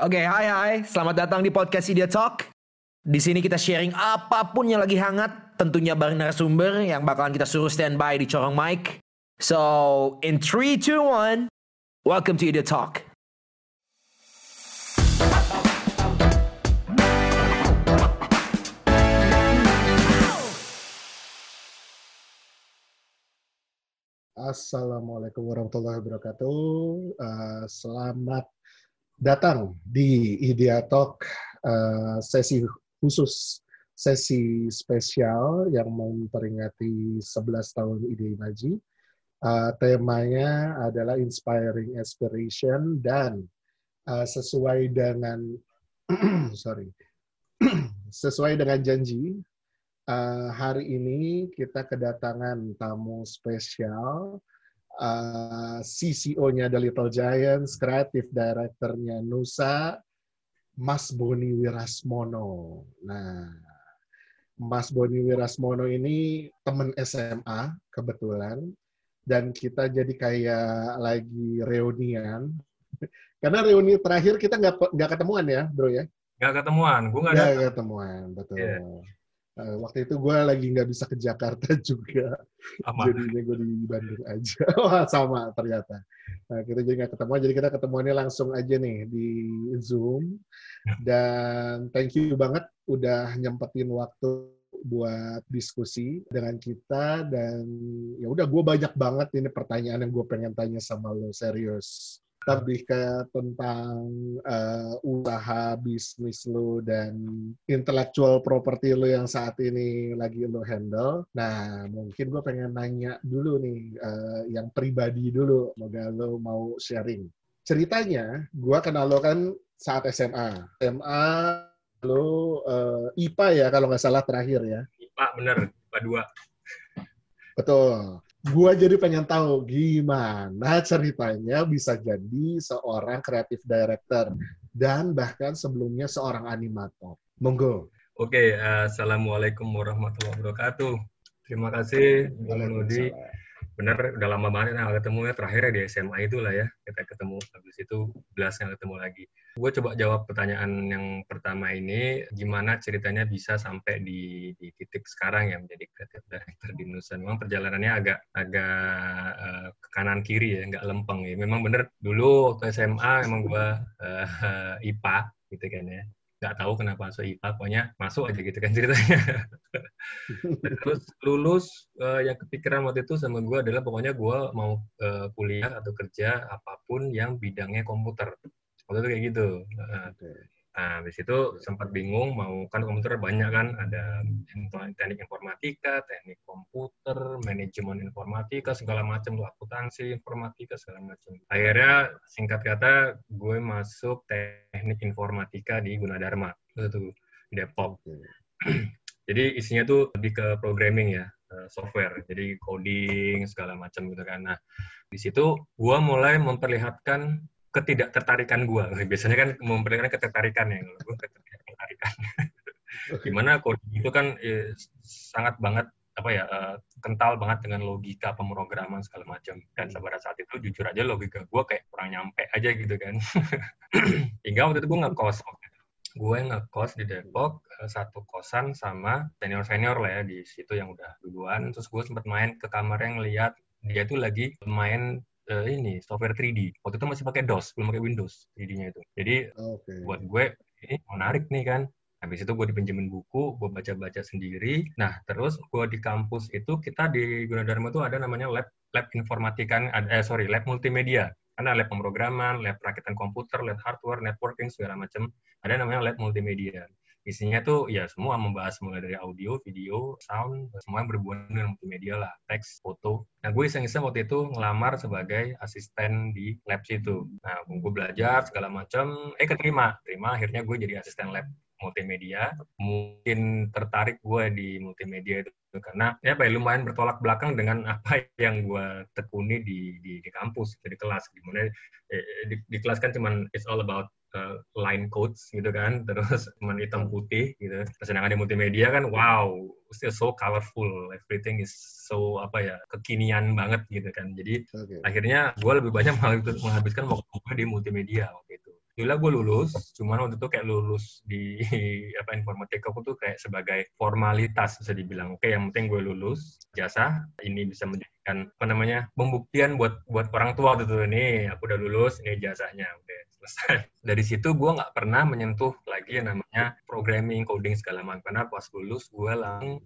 Oke, hai hai. Selamat datang di podcast Idea Talk. Di sini kita sharing apa pun yang lagi hangat, tentunya bareng narasumber yang bakalan kita suruh standby di corong mic. So, in 3 2 1, welcome to Idea Talk. Assalamualaikum warahmatullahi wabarakatuh. Uh, selamat datang di Idea Talk uh, sesi khusus, sesi spesial yang memperingati 11 tahun Ide Imaji. Uh, temanya adalah Inspiring Aspiration dan uh, sesuai dengan sorry sesuai dengan janji uh, hari ini kita kedatangan tamu spesial uh, CCO-nya The Little Giants, kreatif director-nya Nusa, Mas Boni Wirasmono. Nah, Mas Boni Wirasmono ini teman SMA kebetulan, dan kita jadi kayak lagi reunian. Karena reuni terakhir kita nggak nggak ketemuan ya, bro ya? Nggak ketemuan, gue nggak ada. ketemuan, betul. Yeah. Uh, waktu itu gue lagi nggak bisa ke Jakarta juga, jadi ini gue di Bandung aja. Wah sama ternyata. Nah, kita jadi nggak ketemu, jadi kita ketemuannya langsung aja nih di Zoom. Dan thank you banget udah nyempetin waktu buat diskusi dengan kita dan ya udah gue banyak banget ini pertanyaan yang gue pengen tanya sama lo serius lebih ke tentang uh, usaha bisnis lu dan intellectual property lu yang saat ini lagi lu handle. Nah, mungkin gue pengen nanya dulu nih, uh, yang pribadi dulu, semoga lu mau sharing. Ceritanya, gue kenal lo kan saat SMA. SMA lu uh, IPA ya kalau nggak salah terakhir ya. IPA bener, IPA 2. Betul gue jadi pengen tahu gimana ceritanya bisa jadi seorang kreatif director dan bahkan sebelumnya seorang animator. Monggo. Oke, uh, assalamualaikum warahmatullahi wabarakatuh. Terima kasih, Bang Nudi bener udah lama banget nah ketemu ya. Terakhir di SMA itu lah ya. Kita ketemu habis itu belas nggak ketemu lagi. Gue coba jawab pertanyaan yang pertama ini gimana ceritanya bisa sampai di, di titik sekarang ya menjadi kreatif director di Nusa? Memang perjalanannya agak agak uh, ke kanan kiri ya nggak lempeng ya. Memang bener dulu waktu SMA emang gue uh, IPA gitu kan ya nggak tahu kenapa masuk IPA, pokoknya masuk aja gitu kan ceritanya. Terus lulus, uh, yang kepikiran waktu itu sama gue adalah pokoknya gue mau uh, kuliah atau kerja apa pun yang bidangnya komputer. Waktu itu kayak gitu. Uh. Nah, di situ sempat bingung mau kan komputer banyak kan ada teknik informatika, teknik komputer, manajemen informatika, segala macam tuh akuntansi informatika segala macam. Akhirnya singkat kata gue masuk teknik informatika di Gunadarma itu di Depok. Jadi isinya tuh lebih ke programming ya, eh, software. Jadi coding segala macam gitu kan. Nah, di situ gue mulai memperlihatkan ketidaktertarikan gue. Biasanya kan memperlihatkan ketertarikan ya, gue ketertarikan. Gimana coding itu kan eh, sangat banget apa ya uh, kental banget dengan logika pemrograman segala macam. Dan pada saat itu jujur aja logika gue kayak kurang nyampe aja gitu kan. Hingga waktu itu gue ngekos gue ngekos di Depok eh, satu kosan sama senior senior lah ya di situ yang udah duluan. Terus gue sempat main ke kamar yang lihat dia tuh lagi main uh, ini software 3D. Waktu itu masih pakai DOS, belum pakai Windows 3D-nya itu. Jadi okay. buat gue ini menarik nih kan. Habis itu gue dipinjemin buku, gue baca-baca sendiri. Nah, terus gue di kampus itu kita di Gunadarma itu ada namanya lab lab informatika, eh sorry, lab multimedia. Karena lab pemrograman, lab perakitan komputer, lab hardware, networking segala macam. Ada namanya lab multimedia isinya tuh ya semua membahas mulai dari audio, video, sound, semua yang berhubungan dengan multimedia lah, teks, foto. Nah, gue iseng-iseng waktu itu ngelamar sebagai asisten di lab situ. Nah, gue belajar segala macam, eh keterima. Terima, akhirnya gue jadi asisten lab multimedia. Mungkin tertarik gue di multimedia itu karena ya apa ya, lumayan bertolak belakang dengan apa yang gue tekuni di, di, di kampus, di kelas. Gimana eh, di, di kelas kan cuman it's all about uh, line codes gitu kan, terus cuma hitam putih gitu. Sedangkan di multimedia kan, wow, still so colorful, everything is so apa ya kekinian banget gitu kan. Jadi okay. akhirnya gue lebih banyak menghabiskan waktu gue di multimedia waktu itu. alhamdulillah gue lulus cuman waktu itu kayak lulus di apa informatika aku tuh kayak sebagai formalitas bisa dibilang oke yang penting gue lulus jasa ini bisa menjadikan apa namanya pembuktian buat buat orang tua gitu nih aku udah lulus ini jasanya. Oke selesai. Dari situ gue nggak pernah menyentuh lagi yang namanya programming coding segala macam karena pas lulus gue langsung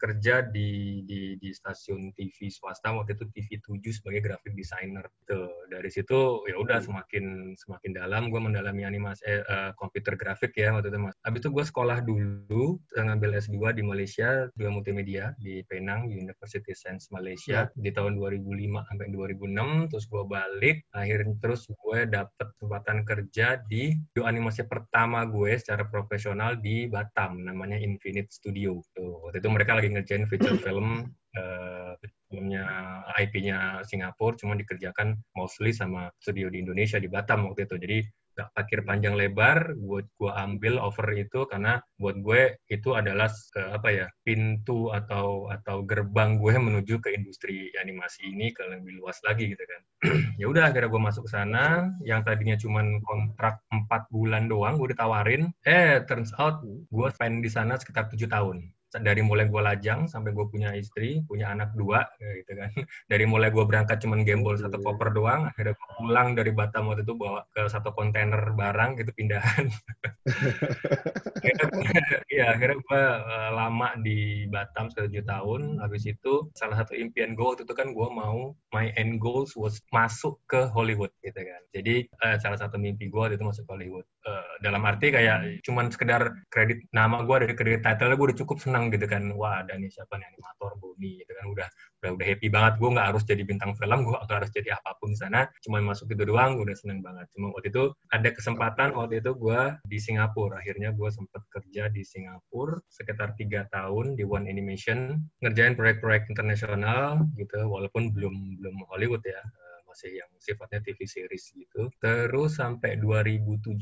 kerja di, di di stasiun TV swasta waktu itu TV 7 sebagai graphic designer. Tuh dari situ ya udah semakin semakin dalam gue mendalami animasi eh, uh, komputer grafik ya waktu itu mas. Habis itu gue sekolah dulu ngambil S2 di Malaysia dua multimedia di Penang University Science Malaysia ya. di tahun 2005 sampai 2006 terus gue balik akhirnya terus gue dapet kesempatan kerja di studio animasi pertama gue secara profesional di Batam, namanya Infinite Studio. Tuh, waktu itu mereka lagi ngerjain feature film uh, filmnya IP-nya Singapura, cuma dikerjakan mostly sama studio di Indonesia di Batam waktu itu. Jadi gak pikir panjang lebar buat gue ambil offer itu karena buat gue itu adalah uh, apa ya pintu atau atau gerbang gue menuju ke industri animasi ini ke lebih luas lagi gitu kan. Ya udah akhirnya gue masuk ke sana. Yang tadinya cuma kontrak empat bulan doang gue ditawarin. Eh turns out gue spend di sana sekitar tujuh tahun dari mulai gue lajang sampai gue punya istri, punya anak dua, gitu kan. Dari mulai gue berangkat cuman gembol satu koper doang, akhirnya gue pulang dari Batam waktu itu bawa ke satu kontainer barang gitu pindahan. Iya, akhirnya gue uh, lama di Batam sekitar tujuh tahun. Habis itu salah satu impian gue waktu itu kan gue mau my end goals was masuk ke Hollywood gitu kan. Jadi uh, salah satu mimpi gue waktu itu masuk ke Hollywood. Uh, dalam arti kayak cuman sekedar kredit nama gue dari kredit title gue udah cukup senang gitu kan. Wah ada nih siapa nih animator Boni gitu kan. Udah udah udah happy banget. Gue nggak harus jadi bintang film gue nggak harus jadi apa pun di sana. Cuma masuk itu doang udah seneng banget. Cuma waktu itu ada kesempatan waktu itu gue di Singapura. Akhirnya gue sempat kerja di Singapura sekitar tiga tahun di One Animation ngerjain proyek-proyek internasional gitu. Walaupun belum belum Hollywood ya masih yang sifatnya TV series gitu. Terus sampai 2017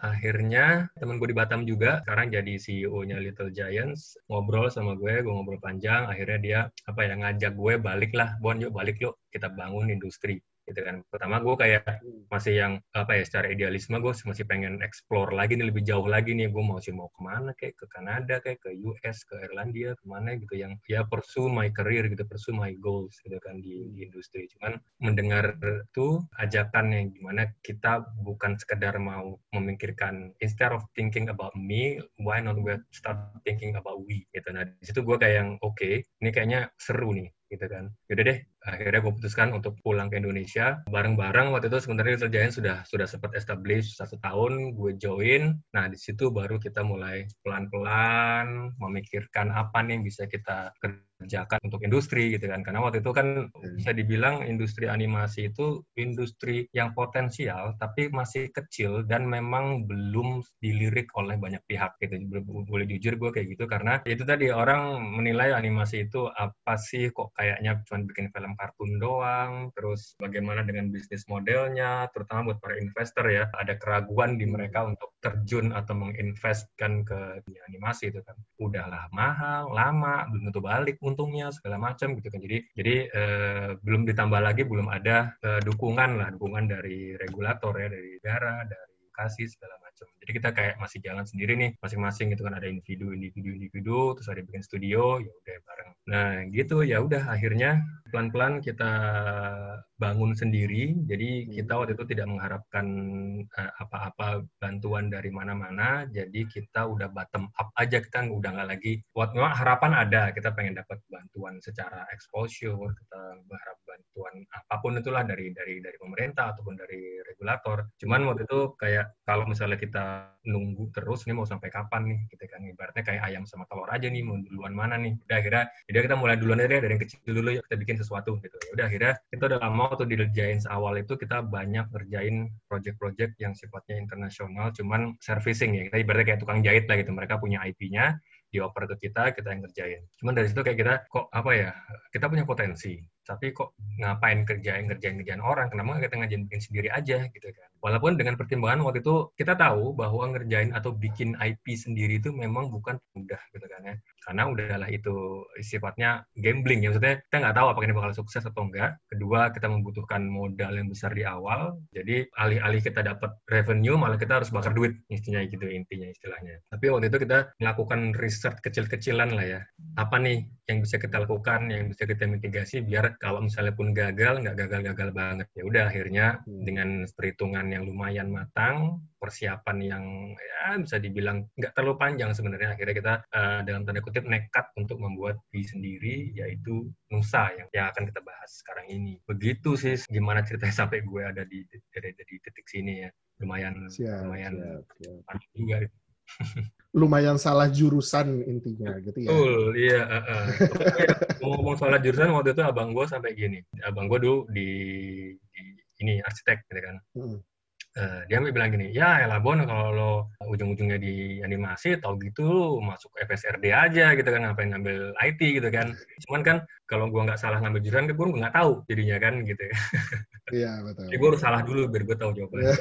akhirnya temen gue di Batam juga sekarang jadi CEO-nya Little Giants. Ngobrol sama gue, gue ngobrol panjang, akhirnya dia apa ya ngajak gue balik lah, Bon yuk balik yuk. Kita bangun industri gitu kan. Pertama gue kayak hmm. masih yang apa ya secara idealisme gue masih pengen explore lagi nih lebih jauh lagi nih gue mau sih mau ke mana kayak ke Kanada kayak ke US ke Irlandia ke mana gitu yang ya pursue my career gitu pursue my goals gitu kan di, di industri. Cuman mendengar tuh ajakan yang gimana kita bukan sekedar mau memikirkan instead of thinking about me why not we start thinking about we gitu. Nah di situ gue kayak yang oke okay, ini kayaknya seru nih gitu kan. Yaudah deh, akhirnya gue putuskan untuk pulang ke Indonesia. Bareng-bareng waktu itu sebenarnya Giant sudah sudah sempat establish satu tahun, gue join. Nah, di situ baru kita mulai pelan-pelan memikirkan apa nih yang bisa kita kerjakan untuk industri gitu kan karena waktu itu kan hmm. bisa dibilang industri animasi itu industri yang potensial tapi masih kecil dan memang belum dilirik oleh banyak pihak gitu boleh jujur gue kayak gitu karena itu tadi orang menilai animasi itu apa sih kok kayaknya cuma bikin film kartun doang terus bagaimana dengan bisnis modelnya terutama buat para investor ya ada keraguan di mereka untuk terjun atau menginvestkan ke dunia animasi itu kan. Udahlah mahal lama belum tentu balik untungnya segala macam gitu kan. Jadi jadi eh, belum ditambah lagi belum ada eh, dukungan lah dukungan dari regulator ya dari negara dari kasih segala macam jadi kita kayak masih jalan sendiri nih masing-masing gitu kan. Ada individu individu individu terus ada bikin studio ya udah bareng. Nah gitu. Ya udah akhirnya pelan-pelan kita bangun sendiri. Jadi kita waktu itu tidak mengharapkan uh, apa-apa bantuan dari mana-mana. Jadi kita udah bottom up aja kita udah nggak lagi. Buat memang harapan ada. Kita pengen dapat bantuan secara exposure. Kita berharap bantuan apa pun itulah dari dari dari pemerintah ataupun dari regulator. Cuman waktu itu kayak kalau misalnya kita nunggu terus nih mau sampai kapan nih kita kan ibaratnya kayak ayam sama telur aja nih mau duluan mana nih. Udah akhirnya jadi kita mulai duluan aja dari yang kecil dulu ya kita bikin sesuatu gitu. Ya udah akhirnya kita udah lama waktu di Giants awal itu kita banyak ngerjain project-project yang sifatnya internasional, cuman servicing ya. Kita ibaratnya kayak tukang jahit lah gitu. Mereka punya IP-nya, dioper ke kita, kita yang ngerjain. Cuman dari situ kayak kita kok apa ya, kita punya potensi tapi kok ngapain kerjain kerjain kerjaan orang? Kenapa nggak kita ngajain bikin sendiri aja gitu kan? Walaupun dengan pertimbangan waktu itu kita tahu bahwa ngerjain atau bikin IP sendiri itu memang bukan mudah gitu kan ya? Karena udahlah itu sifatnya gambling ya. Maksudnya kita nggak tahu apakah ini bakal sukses atau enggak kedua kita membutuhkan modal yang besar di awal. Jadi alih-alih kita dapat revenue malah kita harus bakar duit intinya gitu intinya istilahnya. Tapi waktu itu kita melakukan riset kecil-kecilan lah ya. Apa nih yang bisa kita lakukan yang bisa kita mitigasi biar kalau misalnya pun gagal nggak gagal-gagal banget ya udah akhirnya hmm. dengan perhitungan yang lumayan matang, persiapan yang ya bisa dibilang nggak terlalu panjang sebenarnya. Akhirnya kita uh, dalam tanda kutip nekat untuk membuat di sendiri, yaitu Nusa yang yang akan kita bahas sekarang ini. Begitu sih gimana ceritanya sampai gue ada di di, di titik sini ya. Lumayan siap, lumayan siap, siap. juga. Lumayan salah jurusan intinya gitu ya. Betul, iya. Uh, uh. ngomong salah jurusan waktu itu abang gue sampai gini. Abang gue dulu di, di ini arsitek gitu kan. Hmm. Uh, dia bilang gini, ya elah Bon, kalau lo ujung-ujungnya di animasi, tau gitu lo masuk FSRD aja gitu kan, ngapain ngambil IT gitu kan. Cuman kan kalau gua nggak salah ngambil jurusan, gue nggak tahu jadinya kan gitu ya. Iya, betul. Jadi gue harus salah dulu biar gue tahu jawabannya.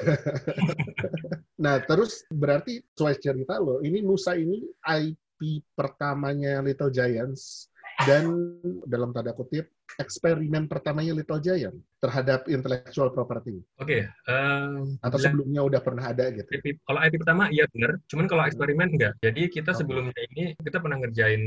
nah, terus berarti sesuai cerita lo, ini Nusa ini IP pertamanya Little Giants dan dalam tanda kutip eksperimen pertamanya Little Giant terhadap intellectual property? Oke. Okay, um, Atau sebelumnya udah pernah ada gitu? IP, kalau IP pertama iya benar, cuman kalau eksperimen enggak. Jadi kita okay. sebelumnya ini kita pernah ngerjain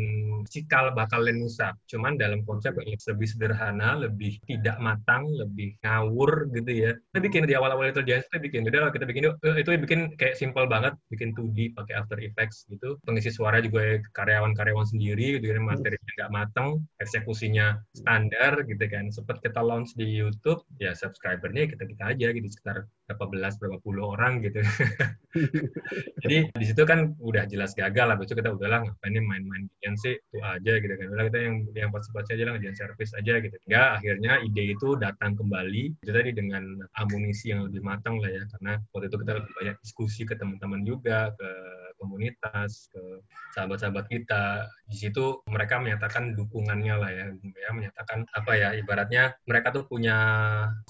cikal bakal lensa, cuman dalam konsep yang lebih sederhana, lebih tidak matang, lebih ngawur gitu ya. Kita bikin di awal-awal Little Giant kita bikin, udah kita bikin eh, itu bikin kayak simple banget, bikin 2D pakai After Effects gitu. Pengisi suara juga karyawan-karyawan sendiri gitu kan, materinya nggak matang, eksekusinya standar gitu kan. Sempat kita launch di YouTube ya subscribernya kita kita aja gitu sekitar berapa belas berapa puluh orang gitu. Jadi di situ kan udah jelas gagal lah. Besok kita udahlah ngapain ini main-main bikin sih itu aja gitu kan. Udah kita yang yang pasti-pasti aja lah ngajarin service aja gitu. Ya akhirnya ide itu datang kembali. Itu tadi dengan amunisi yang lebih matang lah ya karena waktu itu kita lebih banyak diskusi ke teman-teman juga ke komunitas, ke sahabat-sahabat kita. Di situ mereka menyatakan dukungannya lah ya, ya menyatakan apa ya, ibaratnya mereka tuh punya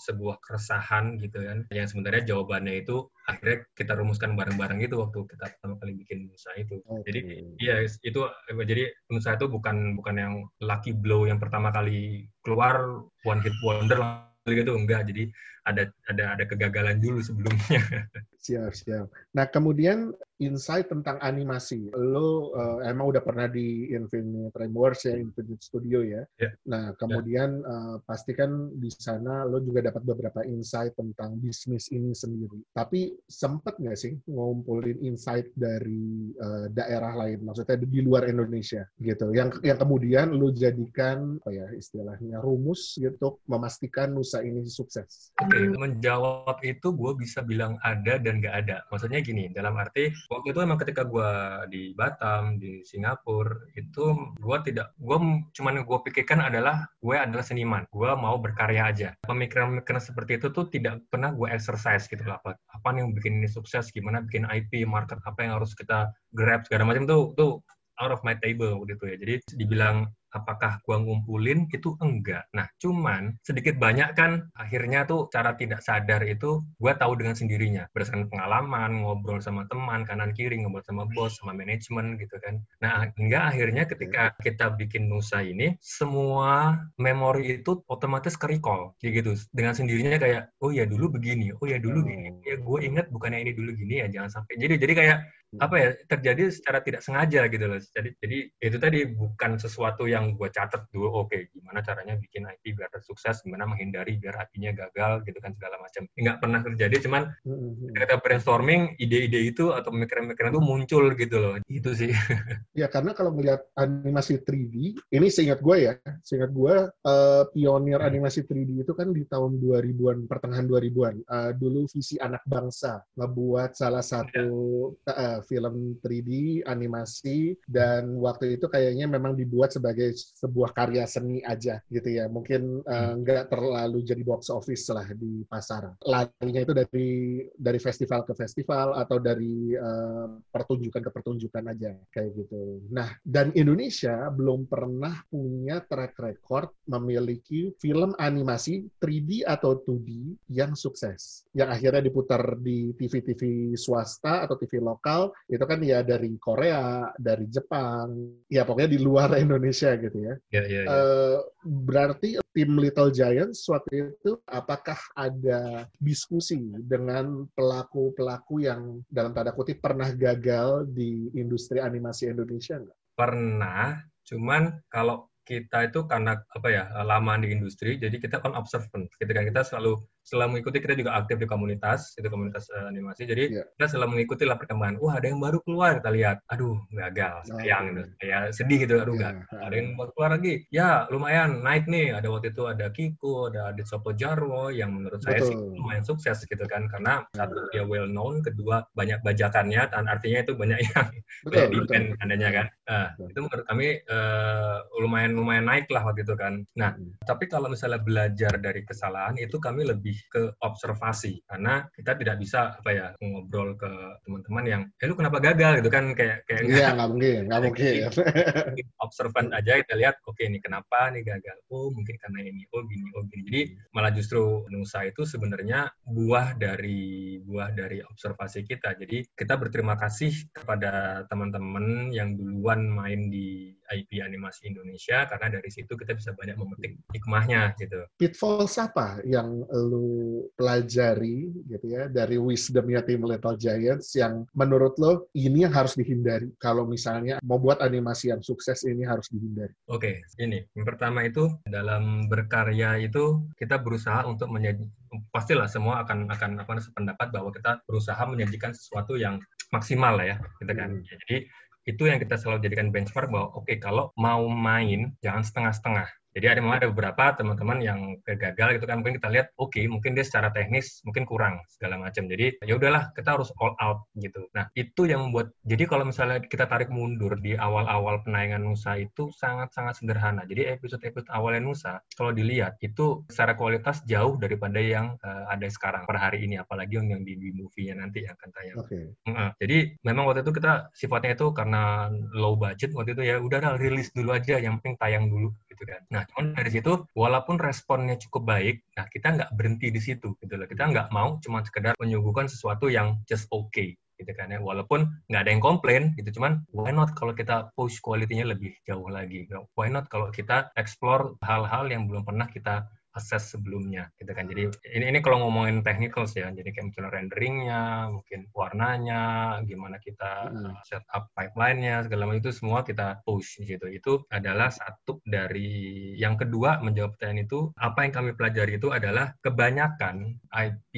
sebuah keresahan gitu kan, yang sebenarnya jawabannya itu akhirnya kita rumuskan bareng-bareng gitu waktu kita pertama kali bikin usaha itu. Okay. Jadi iya itu jadi usaha itu bukan bukan yang lucky blow yang pertama kali keluar one hit wonder lah gitu enggak. Jadi ada ada ada kegagalan dulu sebelumnya. Siap, siap. Nah, kemudian insight tentang animasi. Lo uh, emang udah pernah di Infinite Frameworks ya, Infinite Studio ya. Yeah. Nah, kemudian yeah. uh, pastikan di sana lo juga dapat beberapa insight tentang bisnis ini sendiri. Tapi sempet nggak sih ngumpulin insight dari uh, daerah lain, maksudnya di luar Indonesia gitu, yang yang kemudian lo jadikan apa ya istilahnya rumus gitu memastikan Nusa ini sukses. Oke, okay, menjawab itu gue bisa bilang ada dan nggak ada. Maksudnya gini, dalam arti waktu itu emang ketika gue di Batam, di Singapura, itu gue tidak, gue cuman gue pikirkan adalah gue adalah seniman, gue mau berkarya aja. Pemikiran-pemikiran seperti itu tuh tidak pernah gue exercise gitu lah. Apa, apa yang bikin ini sukses, gimana bikin IP, market apa yang harus kita grab segala macam tuh tuh out of my table waktu itu ya. Jadi dibilang apakah gua ngumpulin itu enggak. Nah, cuman sedikit banyak kan akhirnya tuh cara tidak sadar itu gua tahu dengan sendirinya berdasarkan pengalaman, ngobrol sama teman kanan kiri, ngobrol sama bos, sama manajemen gitu kan. Nah, hingga akhirnya ketika kita bikin Nusa ini semua memori itu otomatis ke recall kayak gitu. Dengan sendirinya kayak oh ya dulu begini, oh ya dulu gini. Ya gue ingat bukannya ini dulu gini ya, jangan sampai. Jadi jadi kayak apa ya terjadi secara tidak sengaja gitu loh. Jadi jadi itu tadi bukan sesuatu yang gue catat dulu. Oke, okay, gimana caranya bikin IP biar sukses, gimana menghindari biar IP-nya gagal gitu kan segala macam. Nggak pernah terjadi, cuman mm-hmm. kita brainstorming ide-ide itu atau pemikiran-pemikiran itu muncul gitu loh. Itu sih. ya karena kalau melihat animasi 3D, ini seingat gue ya, seingat gue uh, pionir hmm. animasi 3D itu kan di tahun 2000-an, pertengahan 2000-an. Uh, dulu visi anak bangsa ngebuat salah satu yeah. uh, film 3D animasi dan waktu itu kayaknya memang dibuat sebagai sebuah karya seni aja gitu ya. Mungkin uh, nggak terlalu jadi box office lah di pasar. Larinya itu dari dari festival ke festival atau dari uh, pertunjukan ke pertunjukan aja kayak gitu. Nah, dan Indonesia belum pernah punya track record memiliki film animasi 3D atau 2D yang sukses. Yang akhirnya diputar di TV-TV swasta atau TV lokal, itu kan ya dari Korea, dari Jepang, ya pokoknya di luar Indonesia gitu ya. Ya, ya. Uh, berarti tim Little Giants waktu itu apakah ada diskusi dengan pelaku-pelaku yang dalam tanda kutip pernah gagal di industri animasi Indonesia nggak? Pernah, cuman kalau kita itu karena apa ya lama di industri, jadi kita kan observant. Gitu kan kita selalu selalu mengikuti kita juga aktif di komunitas itu komunitas uh, animasi. Jadi yeah. kita selalu mengikuti lah perkembangan. Wah ada yang baru keluar kita lihat. Aduh gagal, sayang oh, gitu. Ya sedih gitu. Aduh yeah. gagal. Ada yang baru keluar lagi. Ya lumayan naik nih. Ada waktu itu ada Kiko, ada Adit Sopo Jarwo yang menurut Betul. saya sih lumayan sukses gitu kan karena satu dia well known, kedua banyak bajakannya, dan artinya itu banyak yang Betul, banyak adanya kan. Nah, itu menurut kami uh, lumayan lumayan naik lah waktu itu kan. Nah, hmm. tapi kalau misalnya belajar dari kesalahan itu kami lebih ke observasi. Karena kita tidak bisa apa ya ngobrol ke teman-teman yang eh lu kenapa gagal? gitu kan kayak kayak iya nggak mungkin nggak mungkin. observan aja kita lihat oke okay, ini kenapa nih gagal? Oh mungkin karena ini oh gini oh gini. Jadi malah justru Nusa itu sebenarnya buah dari buah dari observasi kita. Jadi kita berterima kasih kepada teman-teman yang duluan main di IP animasi Indonesia karena dari situ kita bisa banyak memetik hikmahnya gitu. Pitfall apa yang lu pelajari gitu ya dari wisdomnya tim Little Giants yang menurut lo ini yang harus dihindari kalau misalnya mau buat animasi yang sukses ini harus dihindari? Oke, okay, ini yang pertama itu dalam berkarya itu kita berusaha untuk menjadi pastilah semua akan akan apa sependapat bahwa kita berusaha menyajikan sesuatu yang maksimal lah ya, gitu kan. Hmm. Jadi itu yang kita selalu jadikan benchmark bahwa oke okay, kalau mau main jangan setengah-setengah jadi ada memang ada beberapa teman-teman yang kegagal gitu kan mungkin kita lihat oke okay, mungkin dia secara teknis mungkin kurang segala macam. Jadi ya udahlah kita harus all out gitu. Nah, itu yang membuat jadi kalau misalnya kita tarik mundur di awal-awal penayangan Nusa itu sangat-sangat sederhana. Jadi episode-episode awalnya Nusa kalau dilihat itu secara kualitas jauh daripada yang uh, ada sekarang per hari ini apalagi yang, yang di, di movie-nya nanti yang akan tayang. Okay. Uh, jadi memang waktu itu kita sifatnya itu karena low budget waktu itu ya udahlah rilis dulu aja yang penting tayang dulu gitu kan. Nah, cuman dari situ walaupun responnya cukup baik, nah kita nggak berhenti di situ gitu loh. Kita nggak mau cuma sekedar menyuguhkan sesuatu yang just okay gitu kan ya walaupun nggak ada yang komplain gitu cuman why not kalau kita push kualitinya lebih jauh lagi why not kalau kita explore hal-hal yang belum pernah kita assess sebelumnya gitu kan. Jadi ini ini kalau ngomongin technicals ya jadi kayak misalnya renderingnya mungkin warnanya gimana kita hmm. set up pipeline-nya segala macam itu semua kita push gitu. Itu adalah satu dari yang kedua menjawab pertanyaan itu apa yang kami pelajari itu adalah kebanyakan IP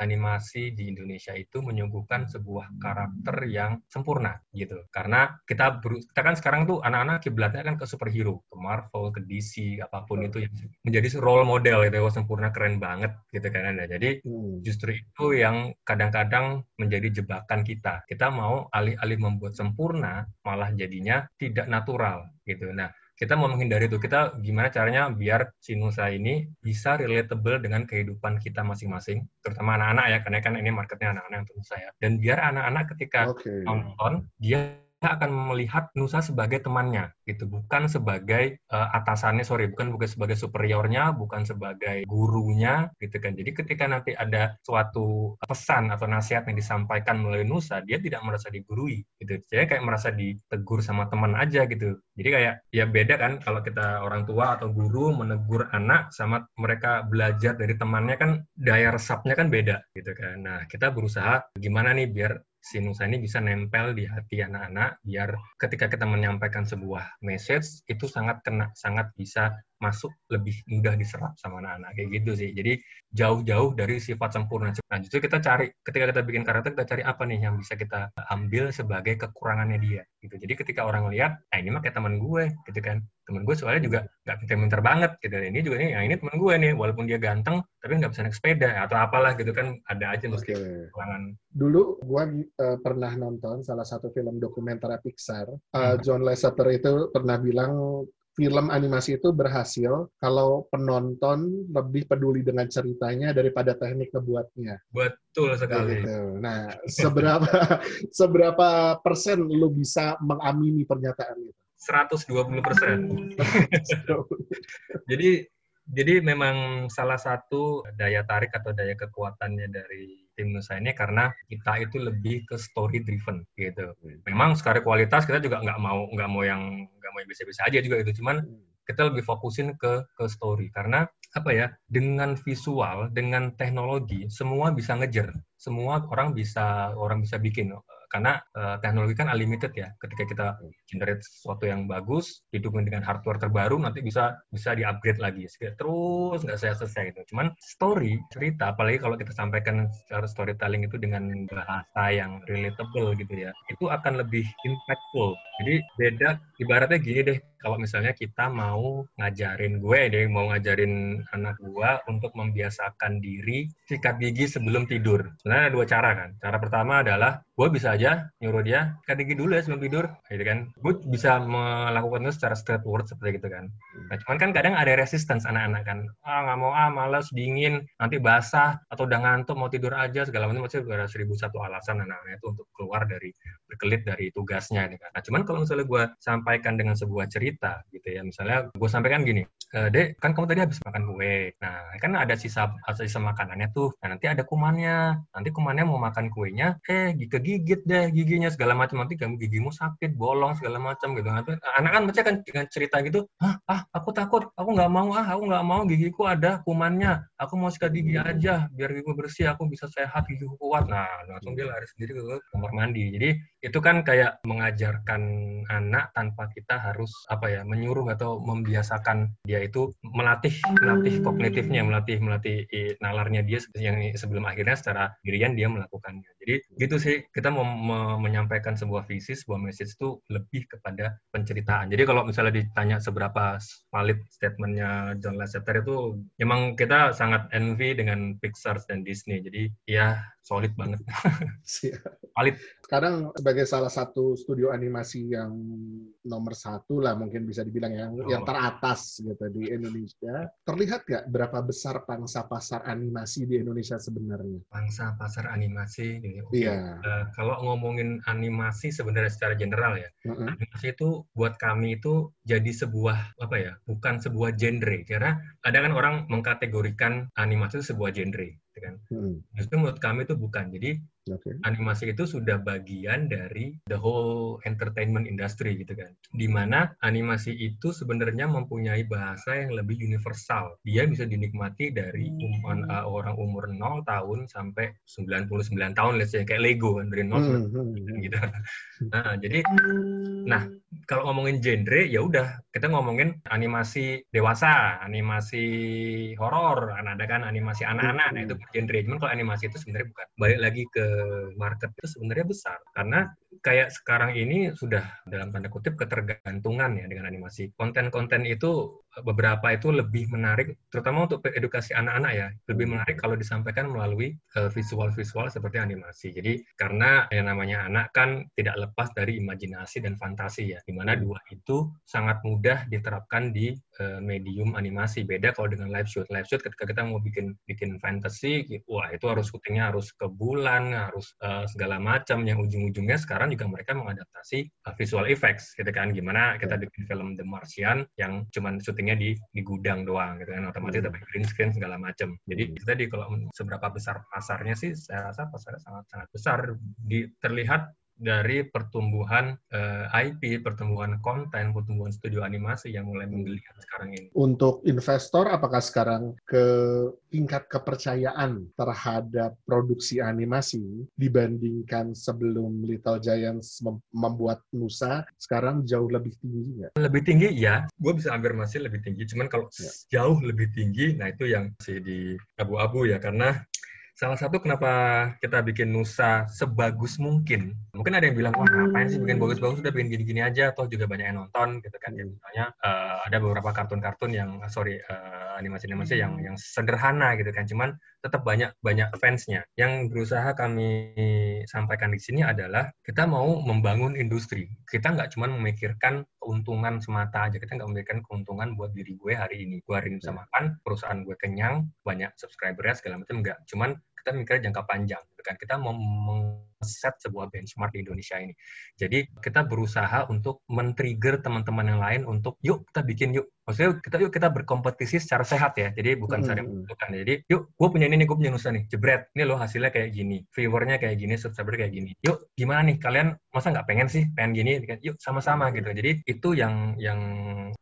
animasi di Indonesia itu menyuguhkan sebuah karakter yang sempurna gitu. Karena kita kita kan sekarang tuh anak-anak kiblatnya kan ke superhero ke Marvel ke DC apa pun itu yang menjadi role role model gitu ya, sempurna keren banget gitu kan ya. Jadi hmm. justru itu yang kadang-kadang menjadi jebakan kita. Kita mau alih-alih membuat sempurna, malah jadinya tidak natural gitu. Nah, kita mau menghindari itu. Kita gimana caranya biar si Nusa ini bisa relatable dengan kehidupan kita masing-masing, terutama anak-anak ya, karena kan ini marketnya anak-anak untuk Nusa ya. Dan biar anak-anak ketika okay. nonton, dia akan melihat Nusa sebagai temannya, gitu, bukan sebagai uh, atasannya, sorry, bukan bukan sebagai superiornya, bukan sebagai gurunya, gitu kan. Jadi ketika nanti ada suatu pesan atau nasihat yang disampaikan melalui Nusa, dia tidak merasa digurui, gitu. Jadi kayak merasa ditegur sama teman aja, gitu. Jadi kayak ya beda kan kalau kita orang tua atau guru menegur anak sama mereka belajar dari temannya kan daya resapnya kan beda, gitu kan. Nah kita berusaha gimana nih biar si Nusa ini bisa nempel di hati anak-anak biar ketika kita menyampaikan sebuah message itu sangat kena sangat bisa masuk lebih mudah diserap sama anak-anak kayak gitu sih. Jadi jauh-jauh dari sifat sempurna. Nah, justru kita cari ketika kita bikin karakter kita cari apa nih yang bisa kita ambil sebagai kekurangannya dia gitu. Jadi ketika orang lihat, ah ini mah kayak teman gue gitu kan. Temen gue soalnya juga nggak pinter-pinter banget gitu. Ini juga nih, yang ini teman gue nih, walaupun dia ganteng tapi nggak bisa naik sepeda atau apalah gitu kan ada aja mesti okay. kekurangan. Dulu gue uh, pernah nonton salah satu film dokumenter Pixar. Uh, John Lasseter itu pernah bilang film animasi itu berhasil kalau penonton lebih peduli dengan ceritanya daripada teknik ngebuatnya. Betul sekali. Gitu. Nah, seberapa seberapa persen lu bisa mengamini pernyataan itu? 120 persen. jadi jadi memang salah satu daya tarik atau daya kekuatannya dari tim Nusa ini karena kita itu lebih ke story driven gitu. Memang secara kualitas kita juga nggak mau nggak mau yang nggak mau yang bisa-bisa aja juga gitu. Cuman kita lebih fokusin ke ke story. Karena apa ya dengan visual dengan teknologi semua bisa ngejar. Semua orang bisa orang bisa bikin karena uh, teknologi kan unlimited ya. Ketika kita generate sesuatu yang bagus, didukung dengan hardware terbaru, nanti bisa bisa di-upgrade lagi. Terus nggak saya selesai itu. Cuman story, cerita, apalagi kalau kita sampaikan secara storytelling itu dengan bahasa yang relatable gitu ya, itu akan lebih impactful. Jadi beda, ibaratnya gini deh, kalau misalnya kita mau ngajarin gue deh, mau ngajarin anak gue untuk membiasakan diri sikat gigi sebelum tidur. Sebenarnya ada dua cara kan. Cara pertama adalah gue bisa aja nyuruh dia sikat gigi dulu ya sebelum tidur, gitu kan. Gue bisa melakukan itu secara straightforward seperti gitu kan. Nah, cuman kan kadang ada resistance anak-anak kan. Ah nggak mau ah malas dingin nanti basah atau udah ngantuk mau tidur aja segala macam masih ada seribu satu alasan anak-anak itu untuk keluar dari berkelit dari tugasnya. Gitu kan. Nah cuman kalau misalnya gue sampaikan dengan sebuah cerita cerita gitu ya. Misalnya gue sampaikan gini, e, Dek, kan kamu tadi habis makan kue. Nah, kan ada sisa sisa makanannya tuh. Nah, nanti ada kumannya. Nanti kumannya mau makan kuenya, eh kegigit deh giginya segala macam. Nanti kamu gigimu sakit, bolong segala macam gitu. Nanti anak kan baca kan dengan cerita gitu, Hah, ah, aku takut, aku nggak mau ah, aku nggak mau gigiku ada kumannya. Aku mau sikat gigi aja biar gigiku bersih, aku bisa sehat, gigiku kuat. Nah, langsung dia lari sendiri ke kamar mandi. Jadi itu kan kayak mengajarkan anak tanpa kita harus apa ya menyuruh atau membiasakan dia itu melatih melatih kognitifnya melatih melatih nalarnya dia yang sebelum akhirnya secara dirian dia melakukannya. Jadi gitu sih kita mau me menyampaikan sebuah visi sebuah message itu lebih kepada penceritaan. Jadi kalau misalnya ditanya seberapa valid statementnya John Lasseter itu memang kita sangat envy dengan Pixar dan Disney. Jadi ya solid banget. Valid sekarang sebagai salah satu studio animasi yang nomor satu lah mungkin bisa dibilang yang oh. yang teratas gitu di Indonesia. Terlihat nggak berapa besar pangsa pasar animasi di Indonesia sebenarnya? Pangsa pasar animasi, okay. iya. Uh, kalau ngomongin animasi sebenarnya secara general ya, uh -huh. animasi itu buat kami itu jadi sebuah apa ya, bukan sebuah genre. Karena ada kan orang mengkategorikan animasi itu sebuah genre gitu kan. Hmm. Justru menurut kami itu bukan. Jadi okay. animasi itu sudah bagian dari the whole entertainment industry gitu kan. Di mana animasi itu sebenarnya mempunyai bahasa yang lebih universal. Dia bisa dinikmati dari um, uh, orang umur 0 tahun sampai 99 tahun, let's say kayak Lego kan dari 0 hmm, hmm, hmm. gitu. Nah, jadi nah kalau ngomongin genre ya udah kita ngomongin animasi dewasa, animasi horor, kan ada kan animasi anak-anak, nah itu genre. Cuman kalau animasi itu sebenarnya bukan. Balik lagi ke market itu sebenarnya besar karena kayak sekarang ini sudah dalam tanda kutip ketergantungan ya dengan animasi. Konten-konten itu beberapa itu lebih menarik, terutama untuk edukasi anak-anak ya, lebih hmm. menarik kalau disampaikan melalui eh, visual-visual seperti animasi. Jadi karena yang namanya anak kan tidak lepas dari imajinasi dan fantasi ya, di mana hmm. dua itu sangat mudah diterapkan di uh, medium animasi. Beda kalau dengan live shoot. Live shoot ketika kita mau bikin bikin fantasy, wah itu harus syutingnya harus ke bulan, harus uh, segala macam. Yang ujung-ujungnya sekarang juga mereka mengadaptasi uh, visual effects, gitu kan? Gimana kita hmm. bikin film The Martian yang cuman syuting syutingnya di di gudang doang gitu kan otomatis hmm. tapi green screen segala macam jadi hmm. kita di kalau seberapa besar pasarnya sih saya rasa pasarnya sangat sangat besar di terlihat dari pertumbuhan uh, eh, IP, pertumbuhan konten, pertumbuhan studio animasi yang mulai menggeliat sekarang ini. Untuk investor, apakah sekarang ke tingkat kepercayaan terhadap produksi animasi dibandingkan sebelum Little Giants mem membuat Nusa sekarang jauh lebih tinggi nggak? Lebih tinggi ya, gue bisa ambil masih lebih tinggi. Cuman kalau ya. jauh lebih tinggi, nah itu yang masih di abu-abu ya karena salah satu kenapa kita bikin Nusa sebagus mungkin. Mungkin ada yang bilang, wah ngapain sih bikin bagus-bagus, udah bikin gini-gini aja, atau juga banyak yang nonton, gitu kan. Ya, misalnya uh, ada beberapa kartun-kartun yang, sorry, uh, animasi-animasi yang yang sederhana gitu kan, cuman tetap banyak banyak fansnya. Yang berusaha kami sampaikan di sini adalah kita mau membangun industri. Kita nggak cuma memikirkan keuntungan semata aja. Kita nggak memikirkan keuntungan buat diri gue hari ini. Gue hari ini bisa ya. makan, perusahaan gue kenyang, banyak subscribernya segala macam nggak. Cuman kita mikir jangka panjang. Gitu kan. Kita mau set sebuah benchmark di Indonesia ini. Jadi kita berusaha untuk men-trigger teman-teman yang lain untuk yuk kita bikin yuk. Maksudnya kita yuk kita berkompetisi secara sehat ya. Jadi bukan hmm. secara membutuhkan jadi yuk gue punya ini nih gue punya nusa nih. Jebret ini loh hasilnya kayak gini. Viewernya kayak gini subscriber kayak gini. Yuk gimana nih? Kalian masa nggak pengen sih? Pengen gini yuk sama-sama gitu. Jadi itu yang yang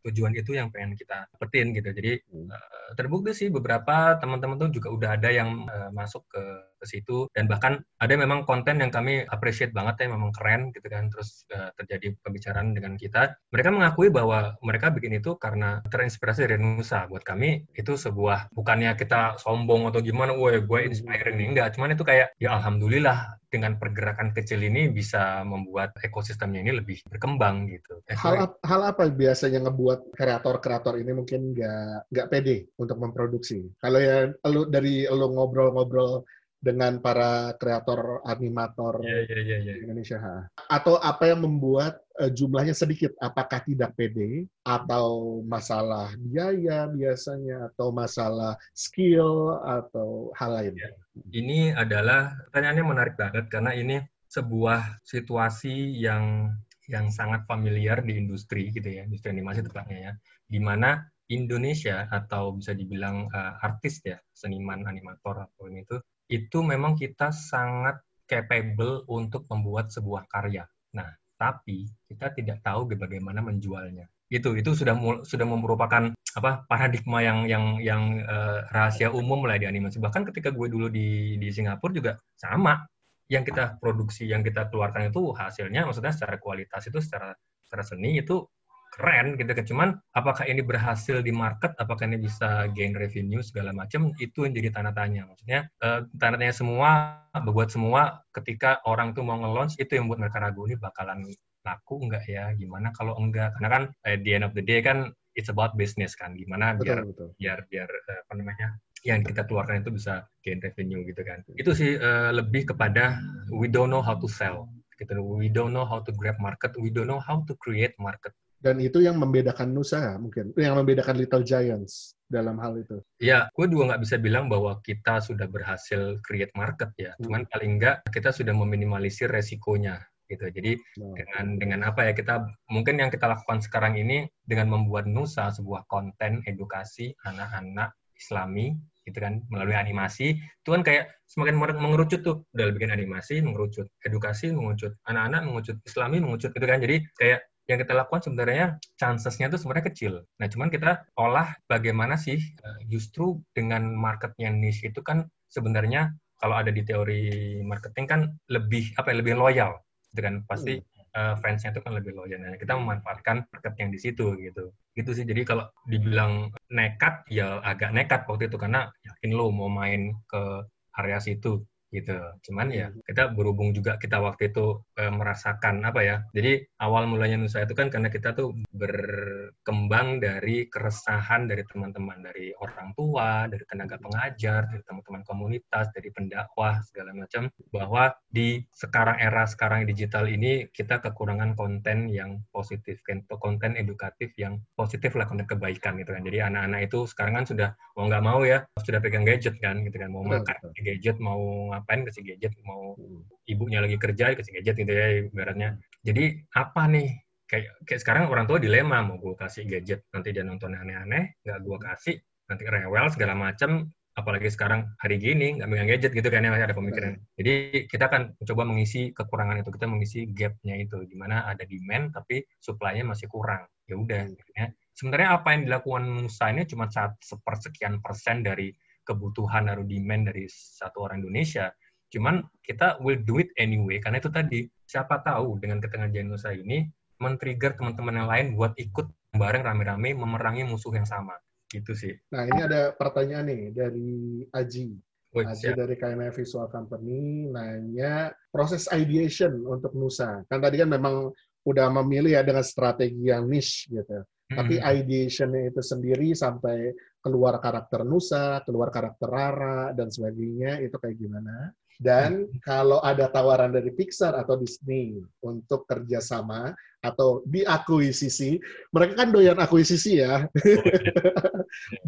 tujuan itu yang pengen kita dapetin gitu. Jadi uh, terbukti sih beberapa teman-teman tuh juga udah ada yang uh, masuk ke ke situ dan bahkan ada memang konten yang kami appreciate banget ya memang keren gitu kan terus uh, terjadi pembicaraan dengan kita mereka mengakui bahwa mereka bikin itu karena terinspirasi dari Nusa. Buat kami itu sebuah bukannya kita sombong atau gimana, wah gue hmm. inspiring nih enggak. Cuman itu kayak ya alhamdulillah dengan pergerakan kecil ini bisa membuat ekosistemnya ini lebih berkembang gitu. Hal, hal apa biasanya ngebuat kreator-kreator ini mungkin nggak nggak pede untuk memproduksi? Kalau ya lu dari lu ngobrol-ngobrol dengan para kreator animator yeah, yeah, yeah, yeah. Indonesia. Atau apa yang membuat uh, jumlahnya sedikit? Apakah tidak pede atau masalah biaya biasanya atau masalah skill atau hal lain? Yeah. Ini adalah pertanyaannya menarik banget karena ini sebuah situasi yang yang sangat familiar di industri gitu ya, industri animasi tepatnya ya, di mana Indonesia atau bisa dibilang uh, artis ya, seniman animator atau ini itu itu memang kita sangat capable untuk membuat sebuah karya. Nah, tapi kita tidak tahu bagaimana menjualnya. Itu itu sudah sudah merupakan apa paradigma yang yang yang uh, rahasia umum lah di animasi. Bahkan ketika gue dulu di di Singapura juga sama. Yang kita produksi, yang kita keluarkan itu hasilnya maksudnya secara kualitas itu secara secara seni itu keren gitu kan. Cuman apakah ini berhasil di market, apakah ini bisa gain revenue segala macam? Itu yang jadi tanda tanya. Maksudnya uh, tanda tanya semua berbuat semua ketika orang tuh mau nge-launch itu yang buat mereka ragu ini bakalan laku enggak ya? Gimana kalau enggak? Karena kan at the end of the day kan it's about business kan. Gimana betul, biar betul. biar biar uh, apa namanya yang kita keluarkan itu bisa gain revenue gitu kan. Itu sih uh, lebih kepada we don't know how to sell gitu. We don't know how to grab market. We don't know how to create market dan itu yang membedakan Nusa mungkin, yang membedakan Little Giants dalam hal itu. Ya, gue juga nggak bisa bilang bahwa kita sudah berhasil create market ya. Hmm. Cuman paling nggak kita sudah meminimalisir resikonya gitu. Jadi nah. dengan dengan apa ya kita mungkin yang kita lakukan sekarang ini dengan membuat Nusa sebuah konten edukasi anak-anak Islami gitu kan melalui animasi itu kan kayak semakin mengerucut tuh udah bikin animasi mengerucut edukasi mengerucut anak-anak mengerucut Islami mengerucut gitu kan jadi kayak yang kita lakukan sebenarnya chancesnya itu sebenarnya kecil. Nah, cuman kita olah bagaimana sih eh, justru dengan marketnya niche itu kan sebenarnya kalau ada di teori marketing kan lebih apa ya lebih loyal, dengan pasti hmm. uh, fansnya itu kan lebih loyal. Nah, kita memanfaatkan market yang di situ gitu. Gitu sih. Jadi kalau dibilang nekat ya agak nekat waktu itu karena yakin lo mau main ke area situ gitu. Cuman ya hmm. kita berhubung juga kita waktu itu e, merasakan apa ya. Jadi awal mulanya Nusa itu kan karena kita tuh berkembang dari keresahan dari teman-teman, dari orang tua, dari tenaga pengajar, dari teman-teman komunitas, dari pendakwah segala macam bahwa di sekarang era sekarang digital ini kita kekurangan konten yang positif, konten edukatif yang positif lah konten kebaikan gitu kan. Jadi anak-anak itu sekarang kan sudah mau nggak mau ya sudah pegang gadget kan gitu kan mau makan gadget mau ngapain kasih gadget mau hmm. ibunya lagi kerja kasih gadget gitu ya ibaratnya jadi apa nih kayak kayak sekarang orang tua dilema mau gue kasih gadget nanti dia nonton aneh-aneh nggak gue kasih nanti rewel segala macam apalagi sekarang hari gini nggak megang gadget gitu kan ya masih ada pemikiran. Jadi kita akan mencoba mengisi kekurangan itu, kita mengisi gapnya itu, di mana ada demand tapi supply-nya masih kurang. Ya udah, hmm. ya. Sebenarnya apa yang dilakukan Nusa ini cuma sepersekian persen dari kebutuhan atau demand dari satu orang Indonesia. Cuman kita will do it anyway karena itu tadi siapa tahu dengan ketengahan Nusa ini men-trigger teman-teman yang lain buat ikut bareng rame-rame memerangi musuh yang sama Gitu sih. Nah, ini ada pertanyaan nih dari Aji. Oh, Aji dari KNF Visual Company nanya proses ideation untuk Nusa. Kan tadi kan memang udah memilih ya dengan strategi yang niche gitu. Hmm. Tapi ideationnya itu sendiri sampai keluar karakter Nusa, keluar karakter Rara, dan sebagainya, itu kayak gimana? Dan kalau ada tawaran dari Pixar atau Disney untuk kerjasama atau diakuisisi, mereka kan doyan akuisisi ya. Oh, iya.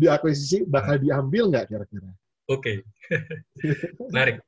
diakuisisi bakal diambil nggak kira-kira? Oke, okay. menarik.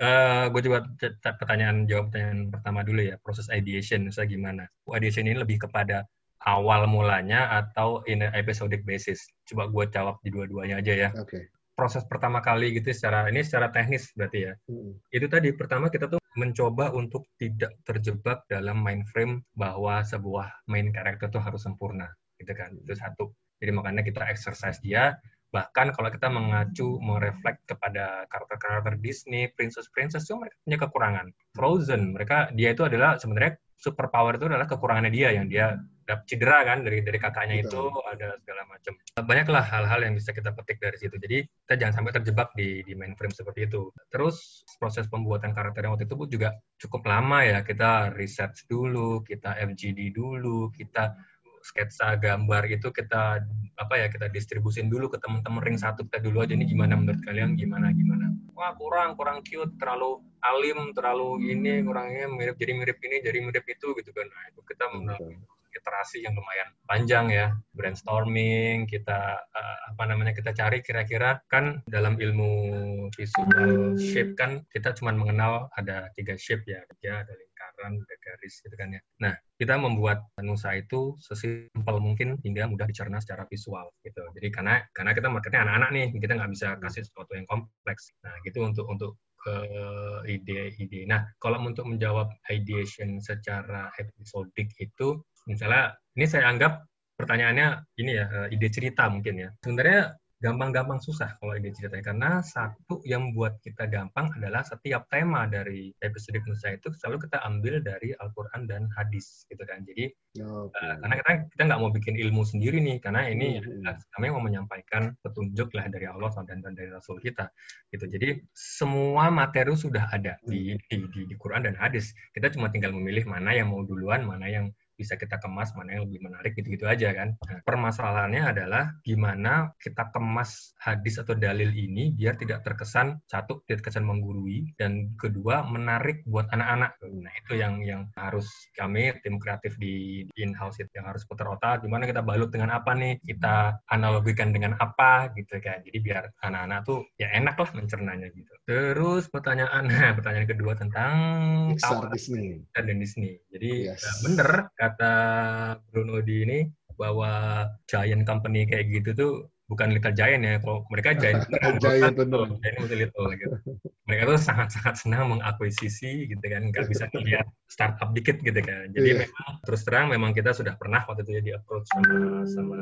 Uh, gue coba pertanyaan jawab pertanyaan pertama dulu ya proses ideation saya gimana ideation ini lebih kepada awal mulanya atau in episodic basis coba gue jawab di dua-duanya aja ya okay proses pertama kali gitu secara ini secara teknis berarti ya. Hmm. Itu tadi pertama kita tuh mencoba untuk tidak terjebak dalam mainframe bahwa sebuah main karakter tuh harus sempurna gitu kan. Itu satu. Jadi makanya kita exercise dia bahkan kalau kita mengacu mereflek kepada karakter-karakter Disney, princess-princess itu mereka punya kekurangan. Frozen, mereka dia itu adalah sebenarnya super power itu adalah kekurangannya dia yang dia dapat cedera kan dari dari kakaknya Betul. itu ada segala macam. Banyaklah hal-hal yang bisa kita petik dari situ. Jadi kita jangan sampai terjebak di di mainframe seperti itu. Terus proses pembuatan karakter yang waktu itu pun juga cukup lama ya. Kita research dulu kita FGD dulu kita sketsa gambar itu kita apa ya kita distribusin dulu ke teman-teman ring satu kita dulu aja ini gimana menurut kalian? Gimana gimana? Wah kurang kurang cute terlalu alim terlalu ini kurangnya mirip jadi mirip ini jadi mirip itu gitu kan. Nah itu kita melalui iterasi yang lumayan panjang ya. Brainstorming kita uh, apa namanya kita cari kira-kira kan dalam ilmu visual shape kan kita cuma mengenal ada tiga shape ya ada lingkaran ada garis gitu kan ya nah kita membuat Nusa itu sesimpel mungkin hingga mudah dicerna secara visual gitu jadi karena karena kita marketnya anak-anak nih kita nggak bisa kasih sesuatu yang kompleks nah gitu untuk untuk ide-ide. Nah, kalau untuk menjawab ideation secara episodik itu misalnya ini saya anggap pertanyaannya ini ya eh, ide cerita mungkin ya. Sebenarnya gampang-gampang susah kalau ide ceritanya. Karena satu yang buat kita gampang adalah setiap tema dari episode Nusa itu selalu kita ambil dari Al-Quran dan hadis gitu kan. Jadi okay. uh, karena kita kita nggak mau bikin ilmu sendiri nih karena ini mm -hmm. kami mau menyampaikan petunjuk lah dari Allah dan, dan dari Rasul kita gitu. Jadi semua materi sudah ada di, di, di, di Quran dan hadis. Kita cuma tinggal memilih mana yang mau duluan mana yang bisa kita kemas mana yang lebih menarik gitu-gitu aja kan. Nah, permasalahannya adalah gimana kita kemas hadis atau dalil ini biar tidak terkesan satu tidak terkesan menggurui dan kedua menarik buat anak-anak. Nah itu yang yang harus kami tim kreatif di, di in-house itu yang harus putar otak gimana kita balut dengan apa nih kita analogikan dengan apa gitu kan. Jadi biar anak-anak tuh ya enak lah mencernanya gitu. Terus pertanyaan pertanyaan kedua tentang Pixar Disney dan Disney. Jadi yes. ya bener kata Bruno di ini bahwa giant company kayak gitu tuh bukan little giant ya. Kalau mereka giant giant little gitu. Mereka tuh sangat-sangat senang mengakuisisi gitu kan. Nggak bisa lihat startup dikit gitu kan. Jadi yeah. memang terus terang memang kita sudah pernah waktu itu ya di approach sama sama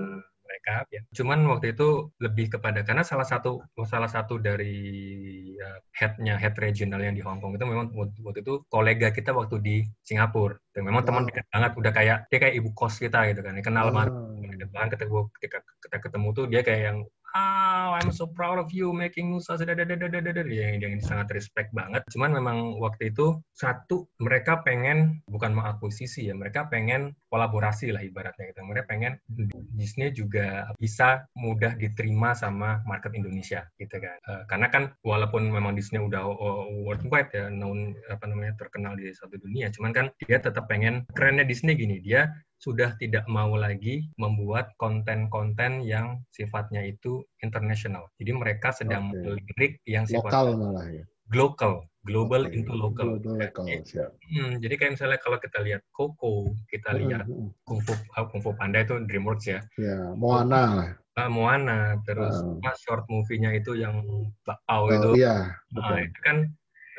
mereka ya. Cuman waktu itu lebih kepada karena salah satu salah satu dari uh, headnya head regional yang di Hong Kong itu memang waktu itu kolega kita waktu di Singapura. Dan memang wow. teman dekat banget udah kayak dia kayak ibu kos kita gitu kan. Kenal banget. Oh. banget ketika kita ketemu tuh dia kayak yang ah I'm so proud of you making Nusa. Yang yang sangat respect banget. Cuman memang waktu itu satu mereka pengen bukan mengakuisisi ya mereka pengen kolaborasi lah ibaratnya gitu. Mereka pengen Disney juga bisa mudah diterima sama market Indonesia gitu kan. Uh, karena kan walaupun memang Disney udah worldwide ya known apa namanya terkenal di satu dunia cuman kan dia tetap pengen kerennya Disney gini. Dia sudah tidak mau lagi membuat konten-konten yang sifatnya itu internasional. Jadi mereka sedang okay. melirik yang sifatnya lokal malah ya. global, global okay. into local. Global local, jadi, hmm, jadi kayak misalnya kalau kita lihat Coco, kita lihat mm -hmm. Kung Fu Kung Fu Panda itu DreamWorks ya. Ya, Moana lah. Uh, Moana, terus uh. short movie-nya itu yang Bakpao oh, itu. Iya, nah, itu kan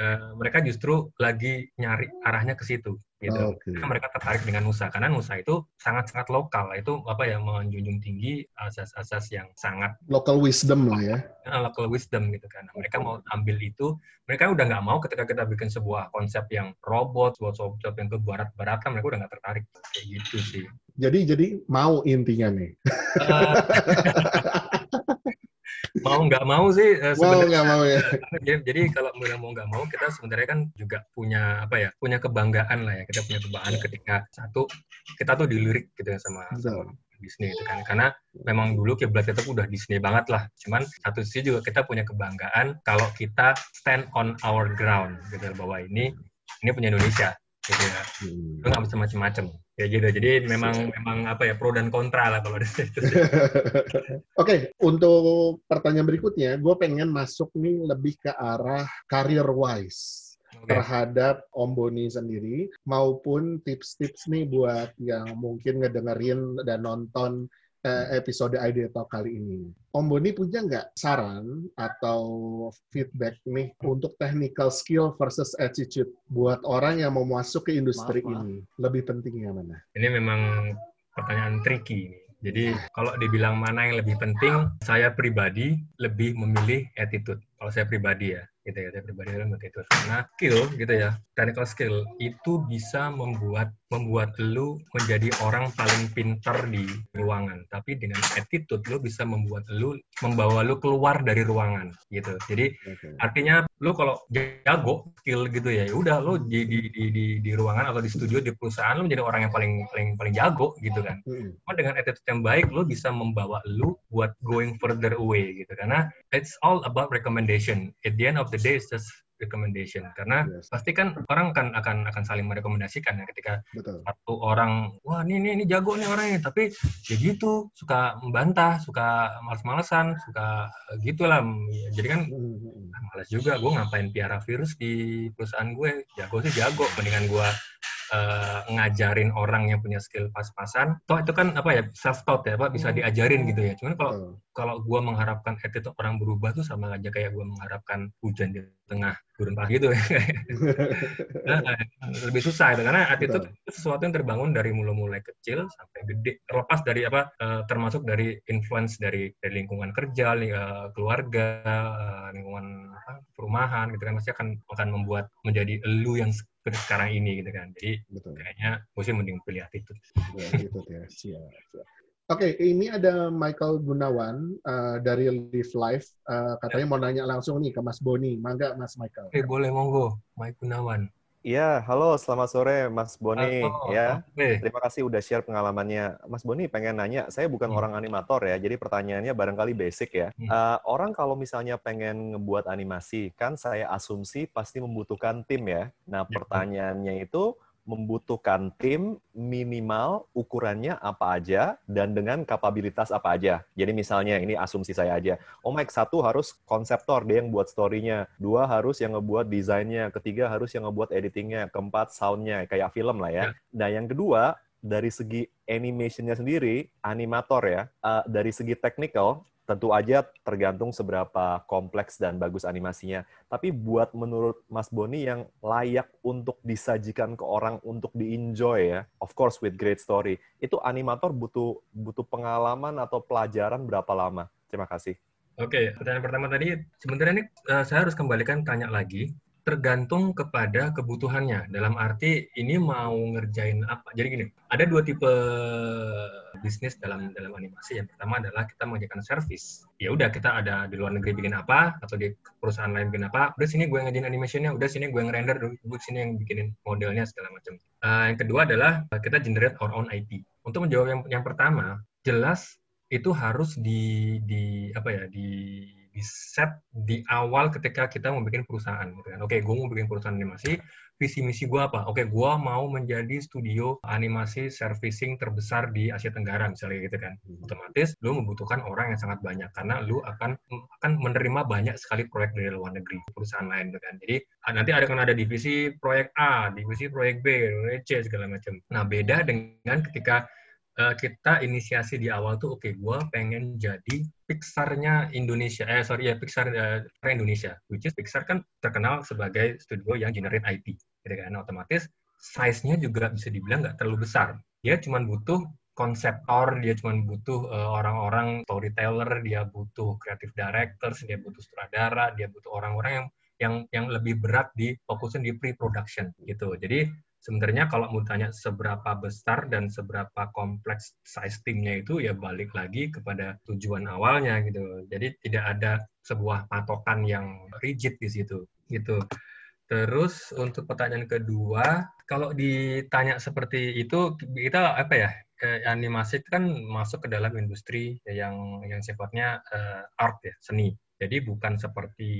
uh, mereka justru lagi nyari arahnya ke situ gitu. Oh, okay. Karena mereka tertarik dengan Nusa karena Nusa itu sangat-sangat lokal. Itu apa ya menjunjung tinggi asas-asas yang sangat local wisdom lah ya. local wisdom gitu kan. Mereka mau ambil itu, mereka udah nggak mau ketika kita bikin sebuah konsep yang robot, sebuah software yang ke barat-baratan, mereka udah nggak tertarik kayak gitu sih. Jadi jadi mau intinya nih. Uh, mau nggak mau sih uh, mau nggak mau ya. jadi, kalau mau mau nggak mau kita sebenarnya kan juga punya apa ya punya kebanggaan lah ya kita punya kebanggaan yeah. ketika satu kita tuh dilirik gitu ya sama, sama Disney itu kan. Karena memang dulu kiblat kita udah Disney banget lah. Cuman satu sisi juga kita punya kebanggaan kalau kita stand on our ground gitu bahwa ini ini punya Indonesia gitu ya. Hmm. nggak bisa macam-macam ya gitu. Jadi memang memang apa ya pro dan kontra lah kalau oke okay, untuk pertanyaan berikutnya gue pengen masuk nih lebih ke arah career wise okay. terhadap Om Boni sendiri maupun tips-tips nih buat yang mungkin ngedengerin dan nonton episode Idea Talk kali ini. Om Boni punya nggak saran atau feedback nih untuk technical skill versus attitude buat orang yang mau masuk ke industri maaf, ini? Lebih pentingnya mana? Ini memang pertanyaan tricky Jadi kalau dibilang mana yang lebih penting, saya pribadi lebih memilih attitude. Kalau saya pribadi ya gitu ya saya pribadi dalam itu karena skill gitu ya technical skill itu bisa membuat membuat lu menjadi orang paling pintar di ruangan. Tapi dengan attitude lu bisa membuat lu membawa lu keluar dari ruangan gitu. Jadi okay. artinya lu kalau jago skill gitu ya, ya udah lu di, di di di di ruangan atau di studio di perusahaan lu menjadi orang yang paling paling paling jago gitu kan. Hmm. cuma dengan attitude yang baik lu bisa membawa lu buat going further away gitu. Karena it's all about recommendation. At the end of the day is just recommendation karena yes. pasti kan orang akan akan akan saling merekomendasikan ya ketika Betul. satu orang wah ini ini ini jago nih orangnya tapi ya gitu suka membantah suka males-malesan suka gitulah ya, jadi kan mm-hmm. ah, malas juga gue ngapain piara virus di perusahaan gue jago sih jago mendingan gue uh, ngajarin orang yang punya skill pas-pasan. Toh itu kan apa ya self taught ya, Pak, bisa hmm. diajarin gitu ya. Cuman kalau hmm. Kalau gua mengharapkan attitude orang berubah tuh sama aja kayak gua mengharapkan hujan di tengah gurun pagi gitu nah, lebih susah itu karena attitude itu sesuatu yang terbangun dari mulai-mulai kecil sampai gede. Terlepas dari apa uh, termasuk dari influence dari, dari lingkungan kerja, uh, keluarga, uh, lingkungan apa, perumahan gitu kan pasti akan akan membuat menjadi elu yang sekarang ini gitu kan. Jadi Betul. kayaknya gue sih mending pilih attitude. Ya, attitude ya. Siap, siap. Oke, okay, ini ada Michael Gunawan uh, dari Live Life. Uh, katanya ya. mau nanya langsung nih ke Mas Boni. Mangga, Mas Michael. Oke, okay, boleh monggo. Mike Gunawan. Iya, halo, selamat sore Mas Boni. Halo, ya, okay. terima kasih udah share pengalamannya. Mas Boni pengen nanya, saya bukan hmm. orang animator ya, jadi pertanyaannya barangkali basic ya. Hmm. Uh, orang kalau misalnya pengen ngebuat animasi, kan saya asumsi pasti membutuhkan tim ya. Nah, ya. pertanyaannya itu membutuhkan tim minimal ukurannya apa aja dan dengan kapabilitas apa aja. Jadi misalnya ini asumsi saya aja. Oh Mike, satu harus konseptor, dia yang buat story-nya. Dua harus yang ngebuat desainnya. Ketiga harus yang ngebuat editingnya. Keempat sound-nya, kayak film lah ya. ya. Nah yang kedua, dari segi animation-nya sendiri, animator ya, uh, dari segi technical, tentu aja tergantung seberapa kompleks dan bagus animasinya. Tapi buat menurut Mas Boni yang layak untuk disajikan ke orang untuk di-enjoy ya, of course with great story, itu animator butuh butuh pengalaman atau pelajaran berapa lama? Terima kasih. Oke, pertanyaan pertama tadi sebenarnya ini uh, saya harus kembalikan tanya lagi tergantung kepada kebutuhannya. Dalam arti ini mau ngerjain apa. Jadi gini, ada dua tipe bisnis dalam dalam animasi. Yang pertama adalah kita mengerjakan service. Ya udah kita ada di luar negeri bikin apa atau di perusahaan lain bikin apa. Udah sini gue ngajin animationnya, udah sini gue ngerender, udah sini yang bikinin modelnya segala macam. Uh, yang kedua adalah kita generate our own IP. Untuk menjawab yang yang pertama, jelas itu harus di di apa ya di di set di awal ketika kita mau bikin perusahaan gitu kan. Oke, gue mau bikin perusahaan animasi, visi misi gue apa? Oke, gue mau menjadi studio animasi servicing terbesar di Asia Tenggara misalnya gitu kan. Hmm. Otomatis lu membutuhkan orang yang sangat banyak karena lu akan akan menerima banyak sekali proyek dari luar negeri perusahaan lain gitu kan. Jadi nanti ada kan ada divisi proyek A, divisi proyek B, C segala macam. Nah beda dengan ketika uh, kita inisiasi di awal tuh oke okay, gue pengen jadi Pixar-nya Indonesia eh sorry ya Pixar uh, Indonesia which is Pixar kan terkenal sebagai studio yang generate IP gitu kan otomatis size-nya juga bisa dibilang nggak terlalu besar dia cuma butuh konseptor, dia cuma butuh eh, orang-orang storyteller, dia butuh creative directors, dia butuh sutradara, dia butuh orang-orang yang yang yang lebih berat di fokusin di pre-production gitu. Jadi sebenarnya kalau mau tanya seberapa besar dan seberapa kompleks size timnya itu ya balik lagi kepada tujuan awalnya gitu. Jadi tidak ada sebuah patokan yang rigid di situ gitu. Terus untuk pertanyaan kedua, kalau ditanya seperti itu kita apa ya? animasi kan masuk ke dalam industri yang yang sifatnya uh, art ya, seni jadi bukan seperti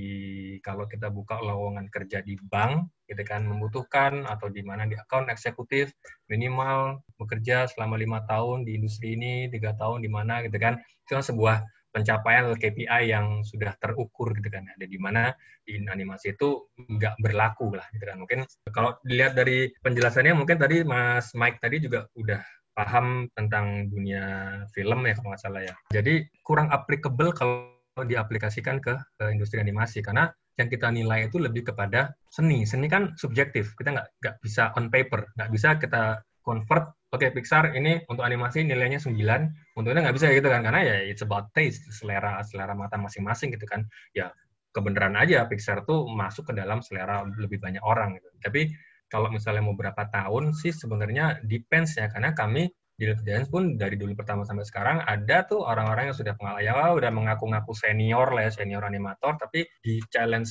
kalau kita buka lowongan kerja di bank, gitu kan membutuhkan atau di mana di account eksekutif minimal bekerja selama lima tahun di industri ini, tiga tahun di mana, gitu kan. Itu kan sebuah pencapaian KPI yang sudah terukur gitu kan ada di mana di animasi itu nggak berlaku lah gitu kan. Mungkin kalau dilihat dari penjelasannya mungkin tadi Mas Mike tadi juga udah paham tentang dunia film ya kalau nggak salah ya. Jadi kurang applicable kalau diaplikasikan ke, ke industri animasi. Karena yang kita nilai itu lebih kepada seni. Seni kan subjektif, kita nggak nggak bisa on paper, nggak bisa kita convert. Oke, okay, Pixar ini untuk animasi nilainya 9, untungnya nggak bisa gitu kan, karena ya it's about taste, selera selera mata masing-masing gitu kan. Ya kebenaran aja Pixar tuh masuk ke dalam selera lebih banyak orang gitu. Tapi kalau misalnya mau berapa tahun sih sebenarnya depends ya, karena kami di Little Giants pun dari dulu pertama sampai sekarang ada tuh orang-orang yang sudah pengalaman ya udah mengaku-ngaku senior lah ya senior animator tapi di challenge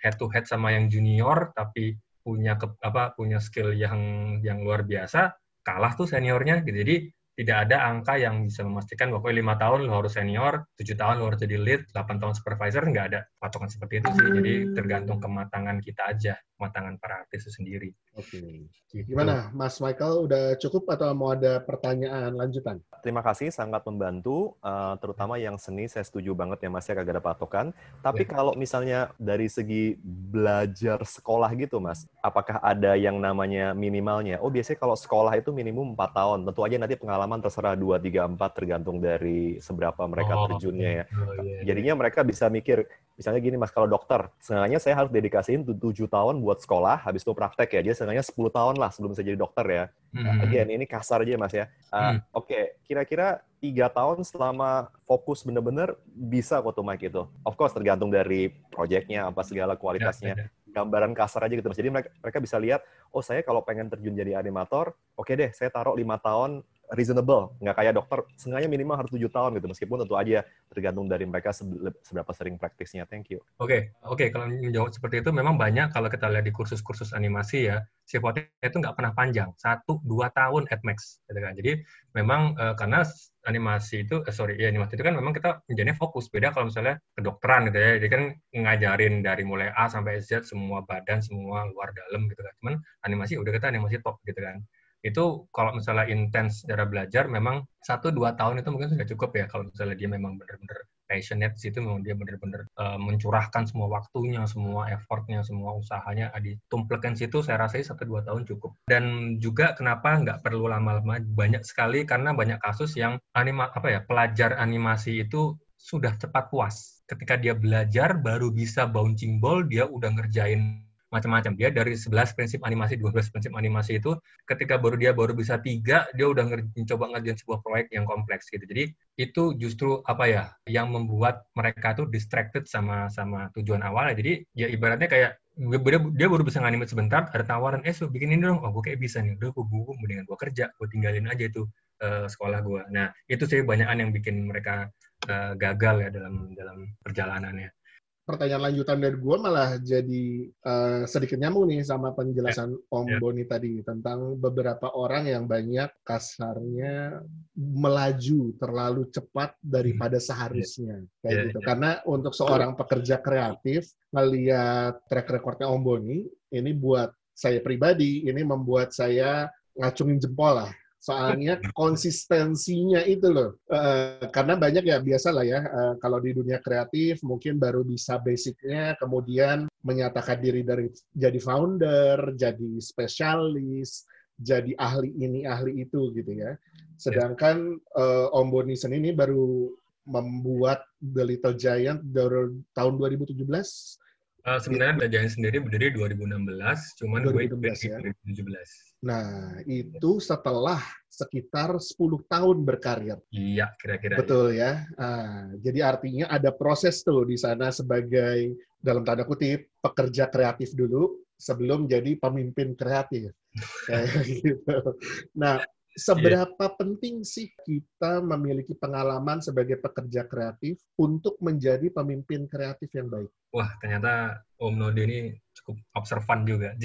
head to head sama yang junior tapi punya ke, apa punya skill yang yang luar biasa kalah tuh seniornya gitu. Jadi tidak ada angka yang bisa memastikan bahwa lima tahun lo harus senior, tujuh tahun lo harus jadi lead, delapan tahun supervisor, nggak ada patokan seperti itu sih. Jadi tergantung kematangan kita aja, kematangan para artis itu sendiri. Oke. Okay. Gitu. Gimana, Mas Michael? Udah cukup atau mau ada pertanyaan lanjutan? Terima kasih, sangat membantu. Uh, terutama yang seni, saya setuju banget ya Mas ya, kagak ada patokan. Tapi yeah. kalau misalnya dari segi belajar sekolah gitu Mas, apakah ada yang namanya minimalnya? Oh biasanya kalau sekolah itu minimum 4 tahun. Tentu aja nanti pengalaman terserah 2, 3, 4 tergantung dari seberapa mereka oh, terjunnya ya. Oh, yeah, iya. Jadinya mereka bisa mikir, misalnya gini Mas, kalau dokter, sengaja saya harus dedikasiin 7 tahun buat sekolah, habis itu praktek ya. Jadi sengaja 10 tahun lah sebelum saya jadi dokter ya. Hmm. Again, ini kasar aja Mas ya. Uh, hmm. Oke, okay. kira-kira tiga tahun selama fokus bener-bener bisa kok tuh Mike itu. Of course tergantung dari proyeknya apa segala kualitasnya. Ya, ya. Gambaran kasar aja gitu Mas. Jadi mereka, mereka bisa lihat, oh saya kalau pengen terjun jadi animator, oke okay deh saya taruh lima tahun reasonable, nggak kayak dokter, sengaja minimal harus tujuh tahun gitu, meskipun tentu aja tergantung dari mereka seberapa sering praktisnya. Thank you. Oke, okay. oke, okay. kalau menjawab seperti itu memang banyak kalau kita lihat di kursus-kursus animasi ya, sifatnya itu nggak pernah panjang, satu dua tahun at max, gitu kan. Jadi memang uh, karena animasi itu, eh, sorry, ya animasi itu kan memang kita menjadinya fokus. Beda kalau misalnya kedokteran gitu ya, jadi kan ngajarin dari mulai A sampai Z semua badan, semua luar dalam gitu kan. Cuman animasi udah kita animasi top gitu kan itu kalau misalnya intens cara belajar memang satu dua tahun itu mungkin sudah cukup ya kalau misalnya dia memang benar-benar passionate situ memang dia benar-benar uh, mencurahkan semua waktunya semua effortnya semua usahanya ditumplekan situ saya rasa satu dua tahun cukup. Dan juga kenapa nggak perlu lama-lama? Banyak sekali karena banyak kasus yang anima apa ya pelajar animasi itu sudah cepat puas. Ketika dia belajar baru bisa bouncing ball dia udah ngerjain macam-macam. Dia dari 11 prinsip animasi, 12 prinsip animasi itu ketika baru dia baru bisa tiga, dia udah mencoba ngerjain sebuah proyek yang kompleks gitu. Jadi itu justru apa ya yang membuat mereka tuh distracted sama sama tujuan awalnya. Jadi ya ibaratnya kayak dia, baru bisa nganimate sebentar, ada tawaran, eh so bikin ini dong, oh gue kayak bisa nih, udah gue gue mendingan gue kerja, gue tinggalin aja itu uh, sekolah gue. Nah itu sih banyakan yang bikin mereka uh, gagal ya dalam dalam perjalanannya pertanyaan lanjutan dari gue malah jadi uh, sedikit nyambung nih sama penjelasan yeah. Om yeah. Boni tadi tentang beberapa orang yang banyak kasarnya melaju terlalu cepat daripada hmm. seharusnya yeah. kayak yeah, gitu. Yeah. Karena untuk seorang pekerja kreatif ngelihat track recordnya Om Boni ini buat saya pribadi ini membuat saya ngacungin jempol lah soalnya konsistensinya itu loh uh, karena banyak ya biasa lah ya uh, kalau di dunia kreatif mungkin baru bisa basicnya kemudian menyatakan diri dari jadi founder jadi spesialis jadi ahli ini ahli itu gitu ya sedangkan uh, Om Bonisen ini baru membuat The Little Giant dari tahun 2017 Uh, sebenarnya The Giant sendiri berdiri 2016, cuman 2016, gue ya? 2017. Nah, itu setelah sekitar 10 tahun berkarir. Iya, kira-kira. Betul ya. Nah, jadi artinya ada proses tuh di sana sebagai, dalam tanda kutip, pekerja kreatif dulu sebelum jadi pemimpin kreatif. Kayak gitu. Nah, seberapa yeah. penting sih kita memiliki pengalaman sebagai pekerja kreatif untuk menjadi pemimpin kreatif yang baik? Wah, ternyata Om Nodi ini cukup observan juga.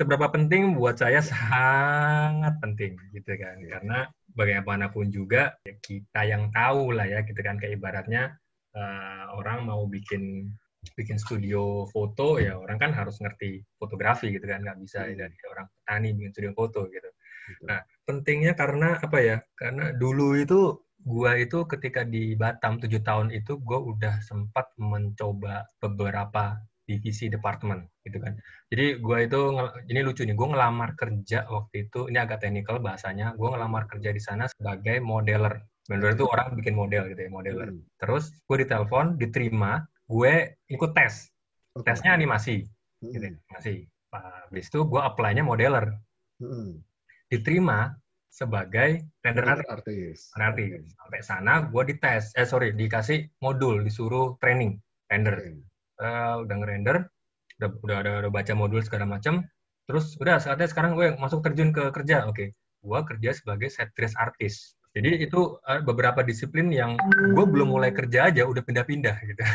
seberapa penting buat saya sangat penting gitu kan. Karena bagaimanapun juga ya kita yang tahu lah ya gitu kan. Kayak ibaratnya uh, orang mau bikin bikin studio foto ya orang kan harus ngerti fotografi gitu kan. Nggak bisa hmm. dari orang petani bikin studio foto gitu. Nah pentingnya karena apa ya? Karena dulu itu gua itu ketika di Batam tujuh tahun itu gua udah sempat mencoba beberapa divisi departemen gitu kan. Jadi gue itu ini lucu nih, gue ngelamar kerja waktu itu ini agak teknikal bahasanya. Gue ngelamar kerja di sana sebagai modeler. Modeler itu orang bikin model gitu ya, modeler. Hmm. Terus gue ditelepon, diterima, gue ikut tes. Tesnya animasi, hmm. gitu, animasi. Habis itu gue apply-nya modeler. Hmm. Diterima sebagai render artist. artist. Sampai sana gue dites, eh sorry, dikasih modul, disuruh training render. Okay uh, udah ngerender, udah udah ada udah baca modul segala macam. Terus udah saatnya sekarang gue masuk terjun ke kerja. Oke, okay. gue kerja sebagai set dress artist. Jadi itu uh, beberapa disiplin yang gue belum mulai kerja aja udah pindah-pindah gitu.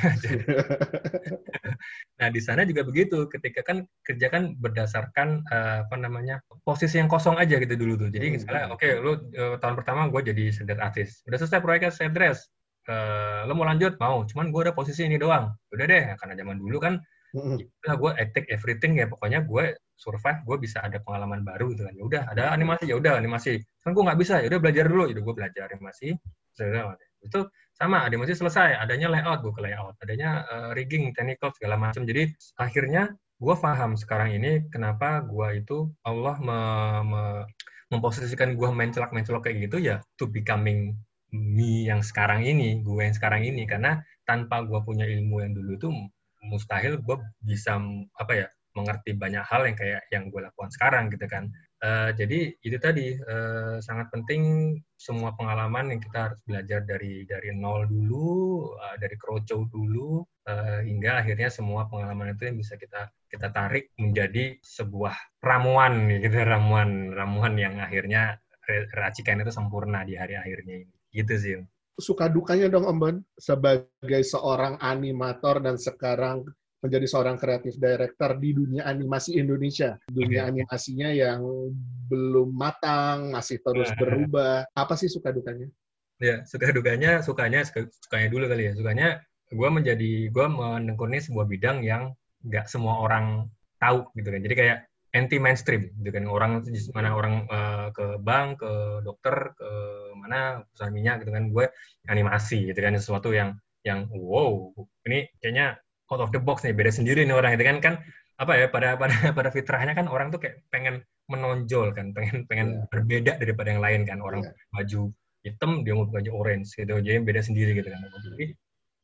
nah di sana juga begitu. Ketika kan kerja kan berdasarkan uh, apa namanya posisi yang kosong aja gitu dulu tuh. Jadi misalnya oke okay, lu uh, tahun pertama gue jadi set artist. Udah selesai proyeknya set dress uh, lo mau lanjut? Mau. Cuman gue ada posisi ini doang. Udah deh karena zaman dulu kan mm-hmm. gue take everything ya. Pokoknya gue survive gue bisa ada pengalaman baru gitu kan. Ya udah ada animasi ya udah animasi. Kan gue nggak bisa ya udah belajar dulu. Ya gue belajar animasi itu sama animasi selesai. Adanya layout gue ke layout. Adanya uh, rigging technical segala macam. Jadi akhirnya gue paham sekarang ini kenapa gue itu Allah me, me, memposisikan gue main celak main celok kayak gitu ya to becoming me yang sekarang ini, gue yang sekarang ini karena tanpa gue punya ilmu yang dulu itu mustahil gue bisa apa ya mengerti banyak hal yang kayak yang gue lakukan sekarang gitu kan. Uh, jadi itu tadi uh, sangat penting semua pengalaman yang kita harus belajar dari dari nol dulu, uh, dari kroco dulu uh, hingga akhirnya semua pengalaman itu yang bisa kita kita tarik menjadi sebuah ramuan gitu ramuan ramuan yang akhirnya racikan itu sempurna di hari akhirnya ini. Gitu sih. Suka dukanya dong Om Bon, sebagai seorang animator dan sekarang menjadi seorang kreatif director di dunia animasi Indonesia. Dunia okay. animasinya yang belum matang, masih terus nah. berubah. Apa sih suka dukanya? Ya, suka dukanya, sukanya, sukanya dulu kali ya. Sukanya gue menjadi, gue menekuni sebuah bidang yang nggak semua orang tahu gitu kan. Jadi kayak anti mainstream gitu kan. Orang mana orang uh, ke bank ke dokter ke mana perusahaan minyak gitu kan. Gue animasi gitu kan sesuatu yang yang wow ini kayaknya out of the box nih beda sendiri nih orang gitu kan. Kan apa ya pada pada pada fitrahnya kan orang tuh kayak pengen menonjol kan pengen pengen yeah. berbeda daripada yang lain kan. Orang yeah. baju hitam dia mau baju orange gitu jadi beda sendiri gitu kan. Jadi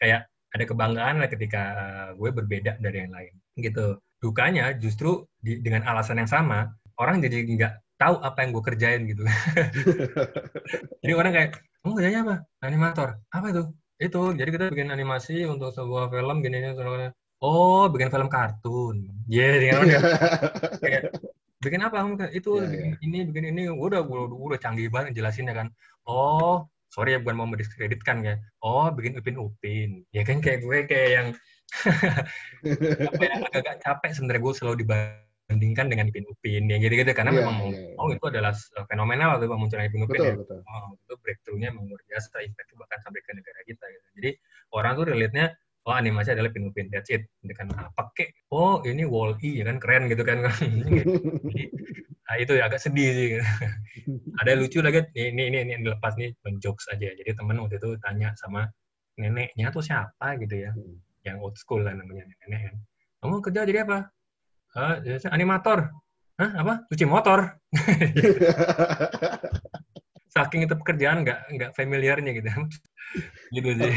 kayak ada kebanggaan lah ketika uh, gue berbeda dari yang lain gitu dukanya justru di, dengan alasan yang sama orang jadi nggak tahu apa yang gue kerjain gitu. Jadi orang kayak kamu kerjanya apa? Animator. Apa itu? Itu jadi kita bikin animasi untuk sebuah film gini gini oh bikin film kartun. Yeah, dengan orang kayak bikin apa kamu? Itu yeah, bikin yeah. ini bikin ini. Udah udah udah canggih banget jelasinnya kan. Oh sorry ya bukan mau mendiskreditkan ya oh bikin upin upin ya kan kayak gue kayak yang agak-agak capek sebenarnya gue selalu dibandingkan dengan Ipin Upin yang gitu-gitu karena yeah, memang yeah, yeah. oh itu adalah fenomenal waktu munculnya Ipin Upin betul, ya. betul. Oh, itu breakthrough-nya memang luar biasa impact bahkan sampai ke negara kita gitu. Jadi orang tuh relate-nya oh animasi adalah Pinupin that's it dengan apa kek oh ini wall E ya kan keren gitu kan nah, itu ya agak sedih sih ada lucu lagi ini ini ini, ini lepas nih menjokes aja jadi temen waktu itu tanya sama neneknya tuh siapa gitu ya hmm. Yang old school lah namanya nenek kan. Kamu kerja jadi apa? Uh, animator. Hah, apa? Cuci motor. Saking itu pekerjaan nggak nggak familiarnya gitu. Gitu sih.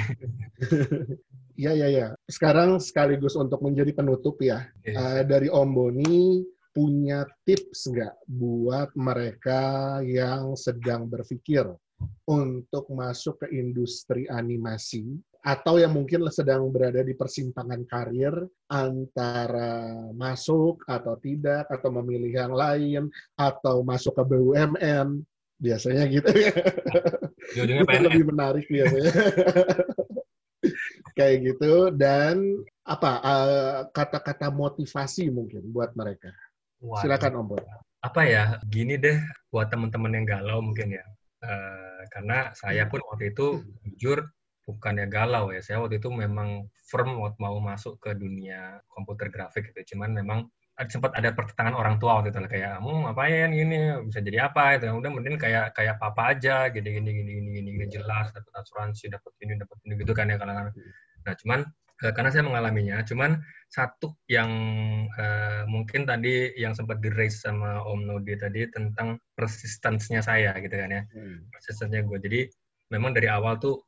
Iya, iya, iya. Sekarang sekaligus untuk menjadi penutup ya, yes. uh, dari Om Boni punya tips nggak buat mereka yang sedang berpikir untuk masuk ke industri animasi atau yang mungkin sedang berada di persimpangan karir antara masuk atau tidak atau memilih yang lain atau masuk ke BUMN biasanya gitu ya. Itu lebih menarik biasanya. kayak gitu dan apa uh, kata-kata motivasi mungkin buat mereka. Waduh. Silakan Om Bor. Apa ya? Gini deh buat teman-teman yang galau mungkin ya. Uh, karena saya pun waktu itu jujur bukannya galau ya. Saya waktu itu memang firm mau masuk ke dunia komputer grafik gitu. Cuman memang sempat ada pertentangan orang tua waktu itu kayak kamu ngapain gini bisa jadi apa itu udah mending kayak kayak papa aja gini gini gini gini gini, gini jelas dapat asuransi dapat ini dapat ini gitu kan ya kalau nah cuman eh, karena saya mengalaminya cuman satu yang uh, mungkin tadi yang sempat di raise sama Om Nodi tadi tentang persistensinya saya gitu kan ya hmm. persistensinya gue jadi memang dari awal tuh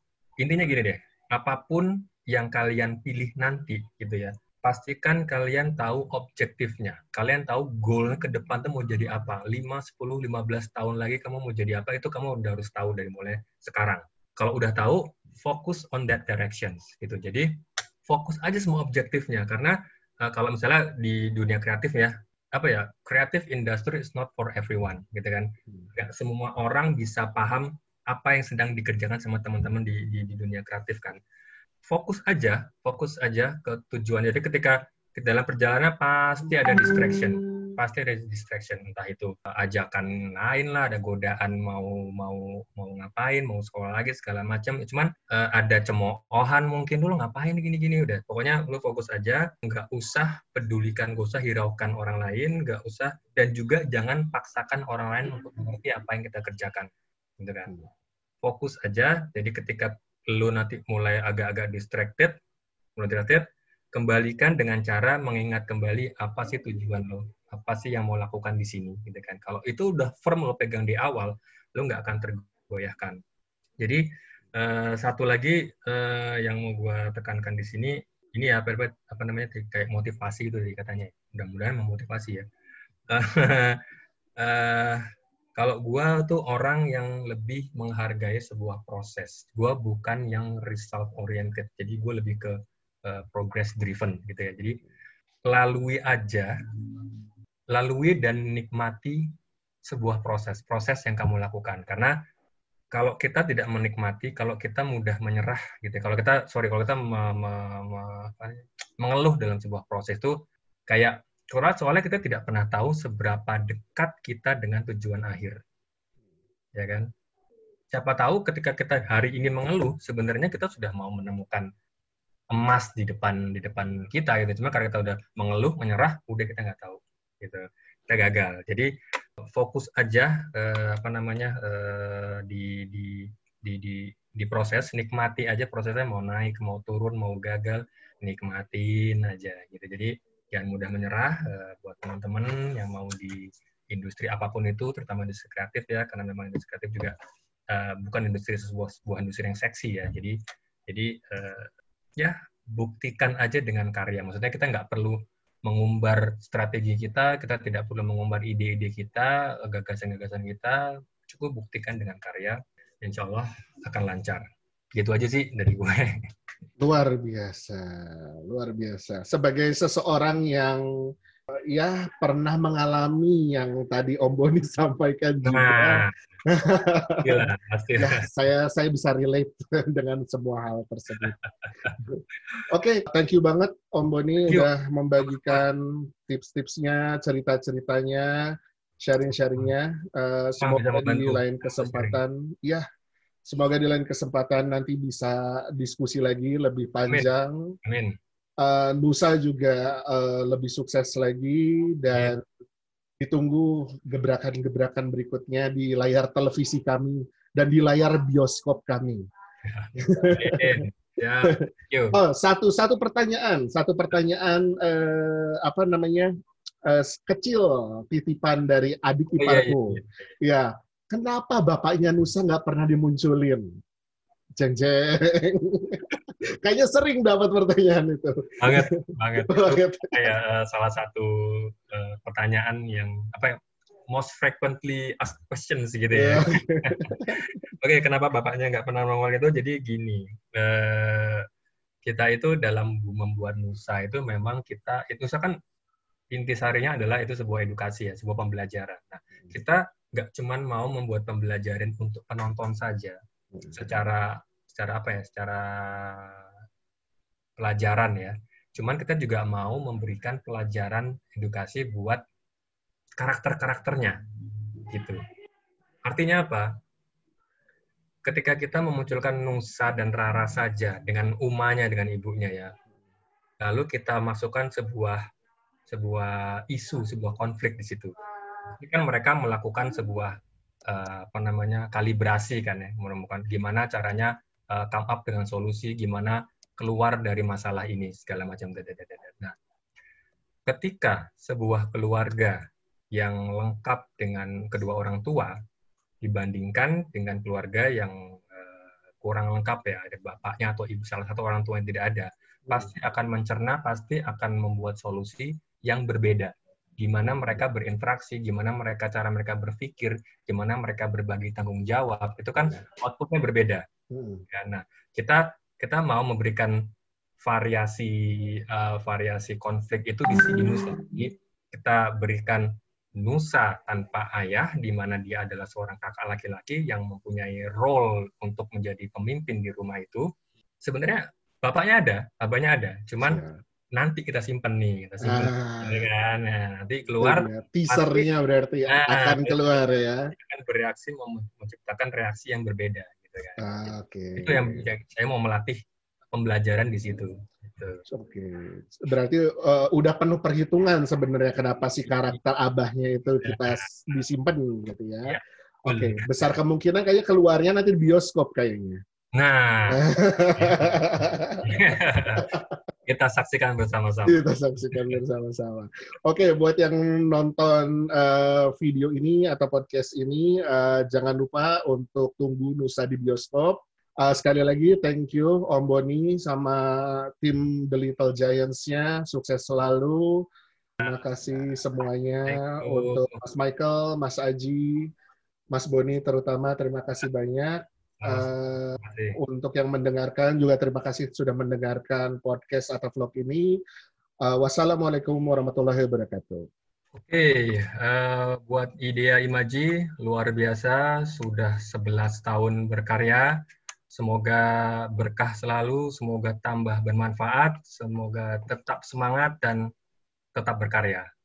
intinya gini deh apa pun yang kalian pilih nanti gitu ya pastikan kalian tahu objektifnya. Kalian tahu goalnya ke depan tuh mau jadi apa. 5, 10, 15 tahun lagi kamu mau jadi apa, itu kamu udah harus tahu dari mulai sekarang. Kalau udah tahu, fokus on that directions. gitu. Jadi, fokus aja semua objektifnya. Karena uh, kalau misalnya di dunia kreatif ya, apa ya, creative industry is not for everyone, gitu kan. Gak semua orang bisa paham apa yang sedang dikerjakan sama teman-teman di, di, di dunia kreatif kan fokus aja, fokus aja ke tujuan. Jadi ketika dalam perjalanan pasti ada distraction, pasti ada distraction. Entah itu ajakan lain lah, ada godaan mau mau mau ngapain, mau sekolah lagi segala macam. Cuman uh, ada cemoohan mungkin dulu ngapain gini-gini udah. Pokoknya lu fokus aja, nggak usah pedulikan, nggak usah hiraukan orang lain, nggak usah dan juga jangan paksakan orang lain untuk mengerti apa yang kita kerjakan, gitu kan. Fokus aja. Jadi ketika lu nanti mulai agak-agak distracted, mulai distracted, kembalikan dengan cara mengingat kembali apa sih tujuan lo, apa sih yang mau lakukan di sini, gitu kan. Kalau itu udah firm lo pegang di awal, lo nggak akan tergoyahkan. Jadi uh, satu lagi uh, yang mau gue tekankan di sini, ini ya apa, apa namanya kayak motivasi itu katanya. Mudah-mudahan memotivasi ya. Uh, uh, kalau gue tuh orang yang lebih menghargai sebuah proses. Gue bukan yang result oriented. Jadi gue lebih ke uh, progress driven gitu ya. Jadi lalui aja, lalui dan nikmati sebuah proses, proses yang kamu lakukan. Karena kalau kita tidak menikmati, kalau kita mudah menyerah gitu. Ya. Kalau kita, sorry, kalau kita me, me, me, mengeluh dalam sebuah proses itu kayak karena soalnya kita tidak pernah tahu seberapa dekat kita dengan tujuan akhir. Ya kan? Siapa tahu ketika kita hari ini mengeluh, sebenarnya kita sudah mau menemukan emas di depan di depan kita gitu. Cuma karena kita udah mengeluh, menyerah, udah kita nggak tahu gitu. Kita gagal. Jadi fokus aja eh, apa namanya eh, di, di di di di proses, nikmati aja prosesnya mau naik, mau turun, mau gagal, nikmatin aja gitu. Jadi jangan mudah menyerah uh, buat teman-teman yang mau di industri apa pun itu, terutama industri kreatif ya, karena memang industri kreatif juga uh, bukan industri sebuah sebuah industri yang seksi ya. Jadi jadi uh, ya buktikan aja dengan karya. Maksudnya kita nggak perlu mengumbar strategi kita, kita tidak perlu mengumbar ide-ide kita, gagasan-gagasan kita, cukup buktikan dengan karya, insya Allah akan lancar. Gitu aja sih dari gue. Luar biasa, luar biasa. Sebagai seseorang yang ya pernah mengalami yang tadi Om Boni sampaikan juga. Nah, gila, pasti. ya, saya saya bisa relate dengan semua hal tersebut. Oke, okay, thank you banget Om Boni udah membagikan tips-tipsnya, cerita-ceritanya, sharing-sharingnya. Uh, semoga di lain kesempatan, ya Semoga di lain kesempatan nanti bisa diskusi lagi lebih panjang. Amin. Amin. Uh, Nusa juga uh, lebih sukses lagi dan Amin. ditunggu gebrakan-gebrakan berikutnya di layar televisi kami dan di layar bioskop kami. Ya, oh, satu satu pertanyaan, satu pertanyaan uh, apa namanya uh, kecil titipan dari adik iparku. Oh, iya, iya, iya. Ya, kenapa bapaknya Nusa nggak pernah dimunculin? Jeng jeng. Kayaknya sering dapat pertanyaan itu. Banget, banget. banget. Kayak uh, salah satu uh, pertanyaan yang apa ya? Most frequently asked questions gitu ya. Yeah. Oke, okay, kenapa bapaknya nggak pernah nongol itu? Jadi gini, uh, kita itu dalam membuat Nusa itu memang kita, itu Nusa kan intisarinya adalah itu sebuah edukasi ya, sebuah pembelajaran. Nah, kita nggak cuman mau membuat pembelajaran untuk penonton saja. Hmm. secara secara apa ya secara pelajaran ya. Cuman kita juga mau memberikan pelajaran edukasi buat karakter-karakternya gitu. Artinya apa? Ketika kita memunculkan Nusa dan Rara saja dengan umanya dengan ibunya ya lalu kita masukkan sebuah sebuah isu sebuah konflik di situ ini kan mereka melakukan sebuah uh, apa namanya kalibrasi kan ya, menemukan gimana caranya uh, come up dengan solusi, gimana keluar dari masalah ini segala macam. Nah, ketika sebuah keluarga yang lengkap dengan kedua orang tua dibandingkan dengan keluarga yang uh, kurang lengkap ya, ada bapaknya atau ibu salah satu orang tua yang tidak ada, pasti akan mencerna, pasti akan membuat solusi yang berbeda gimana mereka berinteraksi, gimana mereka cara mereka berpikir, gimana mereka berbagi tanggung jawab, itu kan outputnya berbeda. Hmm. Ya, nah, kita kita mau memberikan variasi uh, variasi konflik itu di sini Nusa. Jadi kita berikan Nusa tanpa ayah, di mana dia adalah seorang kakak laki-laki yang mempunyai role untuk menjadi pemimpin di rumah itu. Sebenarnya bapaknya ada, abahnya ada, cuman ya nanti kita simpen nih, kita simpen, ah. ya kan? Nah, nanti keluar. Ya, teasernya berarti nah, akan keluar ya. Akan bereaksi menciptakan reaksi yang berbeda, gitu kan. Ah, Oke. Okay. Itu yang saya mau melatih pembelajaran di situ. Gitu. Oke, okay. berarti uh, udah penuh perhitungan sebenarnya kenapa si karakter abahnya itu ya. kita disimpan gitu ya. ya Oke, okay. besar kemungkinan kayaknya keluarnya nanti di bioskop kayaknya. Nah, kita saksikan bersama-sama. Kita saksikan bersama-sama. Oke, buat yang nonton uh, video ini atau podcast ini, uh, jangan lupa untuk tunggu Nusa di bioskop. Uh, sekali lagi, thank you Om Boni sama tim The Little Giants-nya. Sukses selalu. Terima kasih semuanya untuk Mas Michael, Mas Aji, Mas Boni terutama. Terima kasih banyak. Uh, untuk yang mendengarkan juga terima kasih sudah mendengarkan podcast atau vlog ini. Uh, wassalamualaikum warahmatullahi wabarakatuh. Oke, okay, uh, buat Idea Imaji luar biasa sudah 11 tahun berkarya. Semoga berkah selalu, semoga tambah bermanfaat, semoga tetap semangat dan tetap berkarya.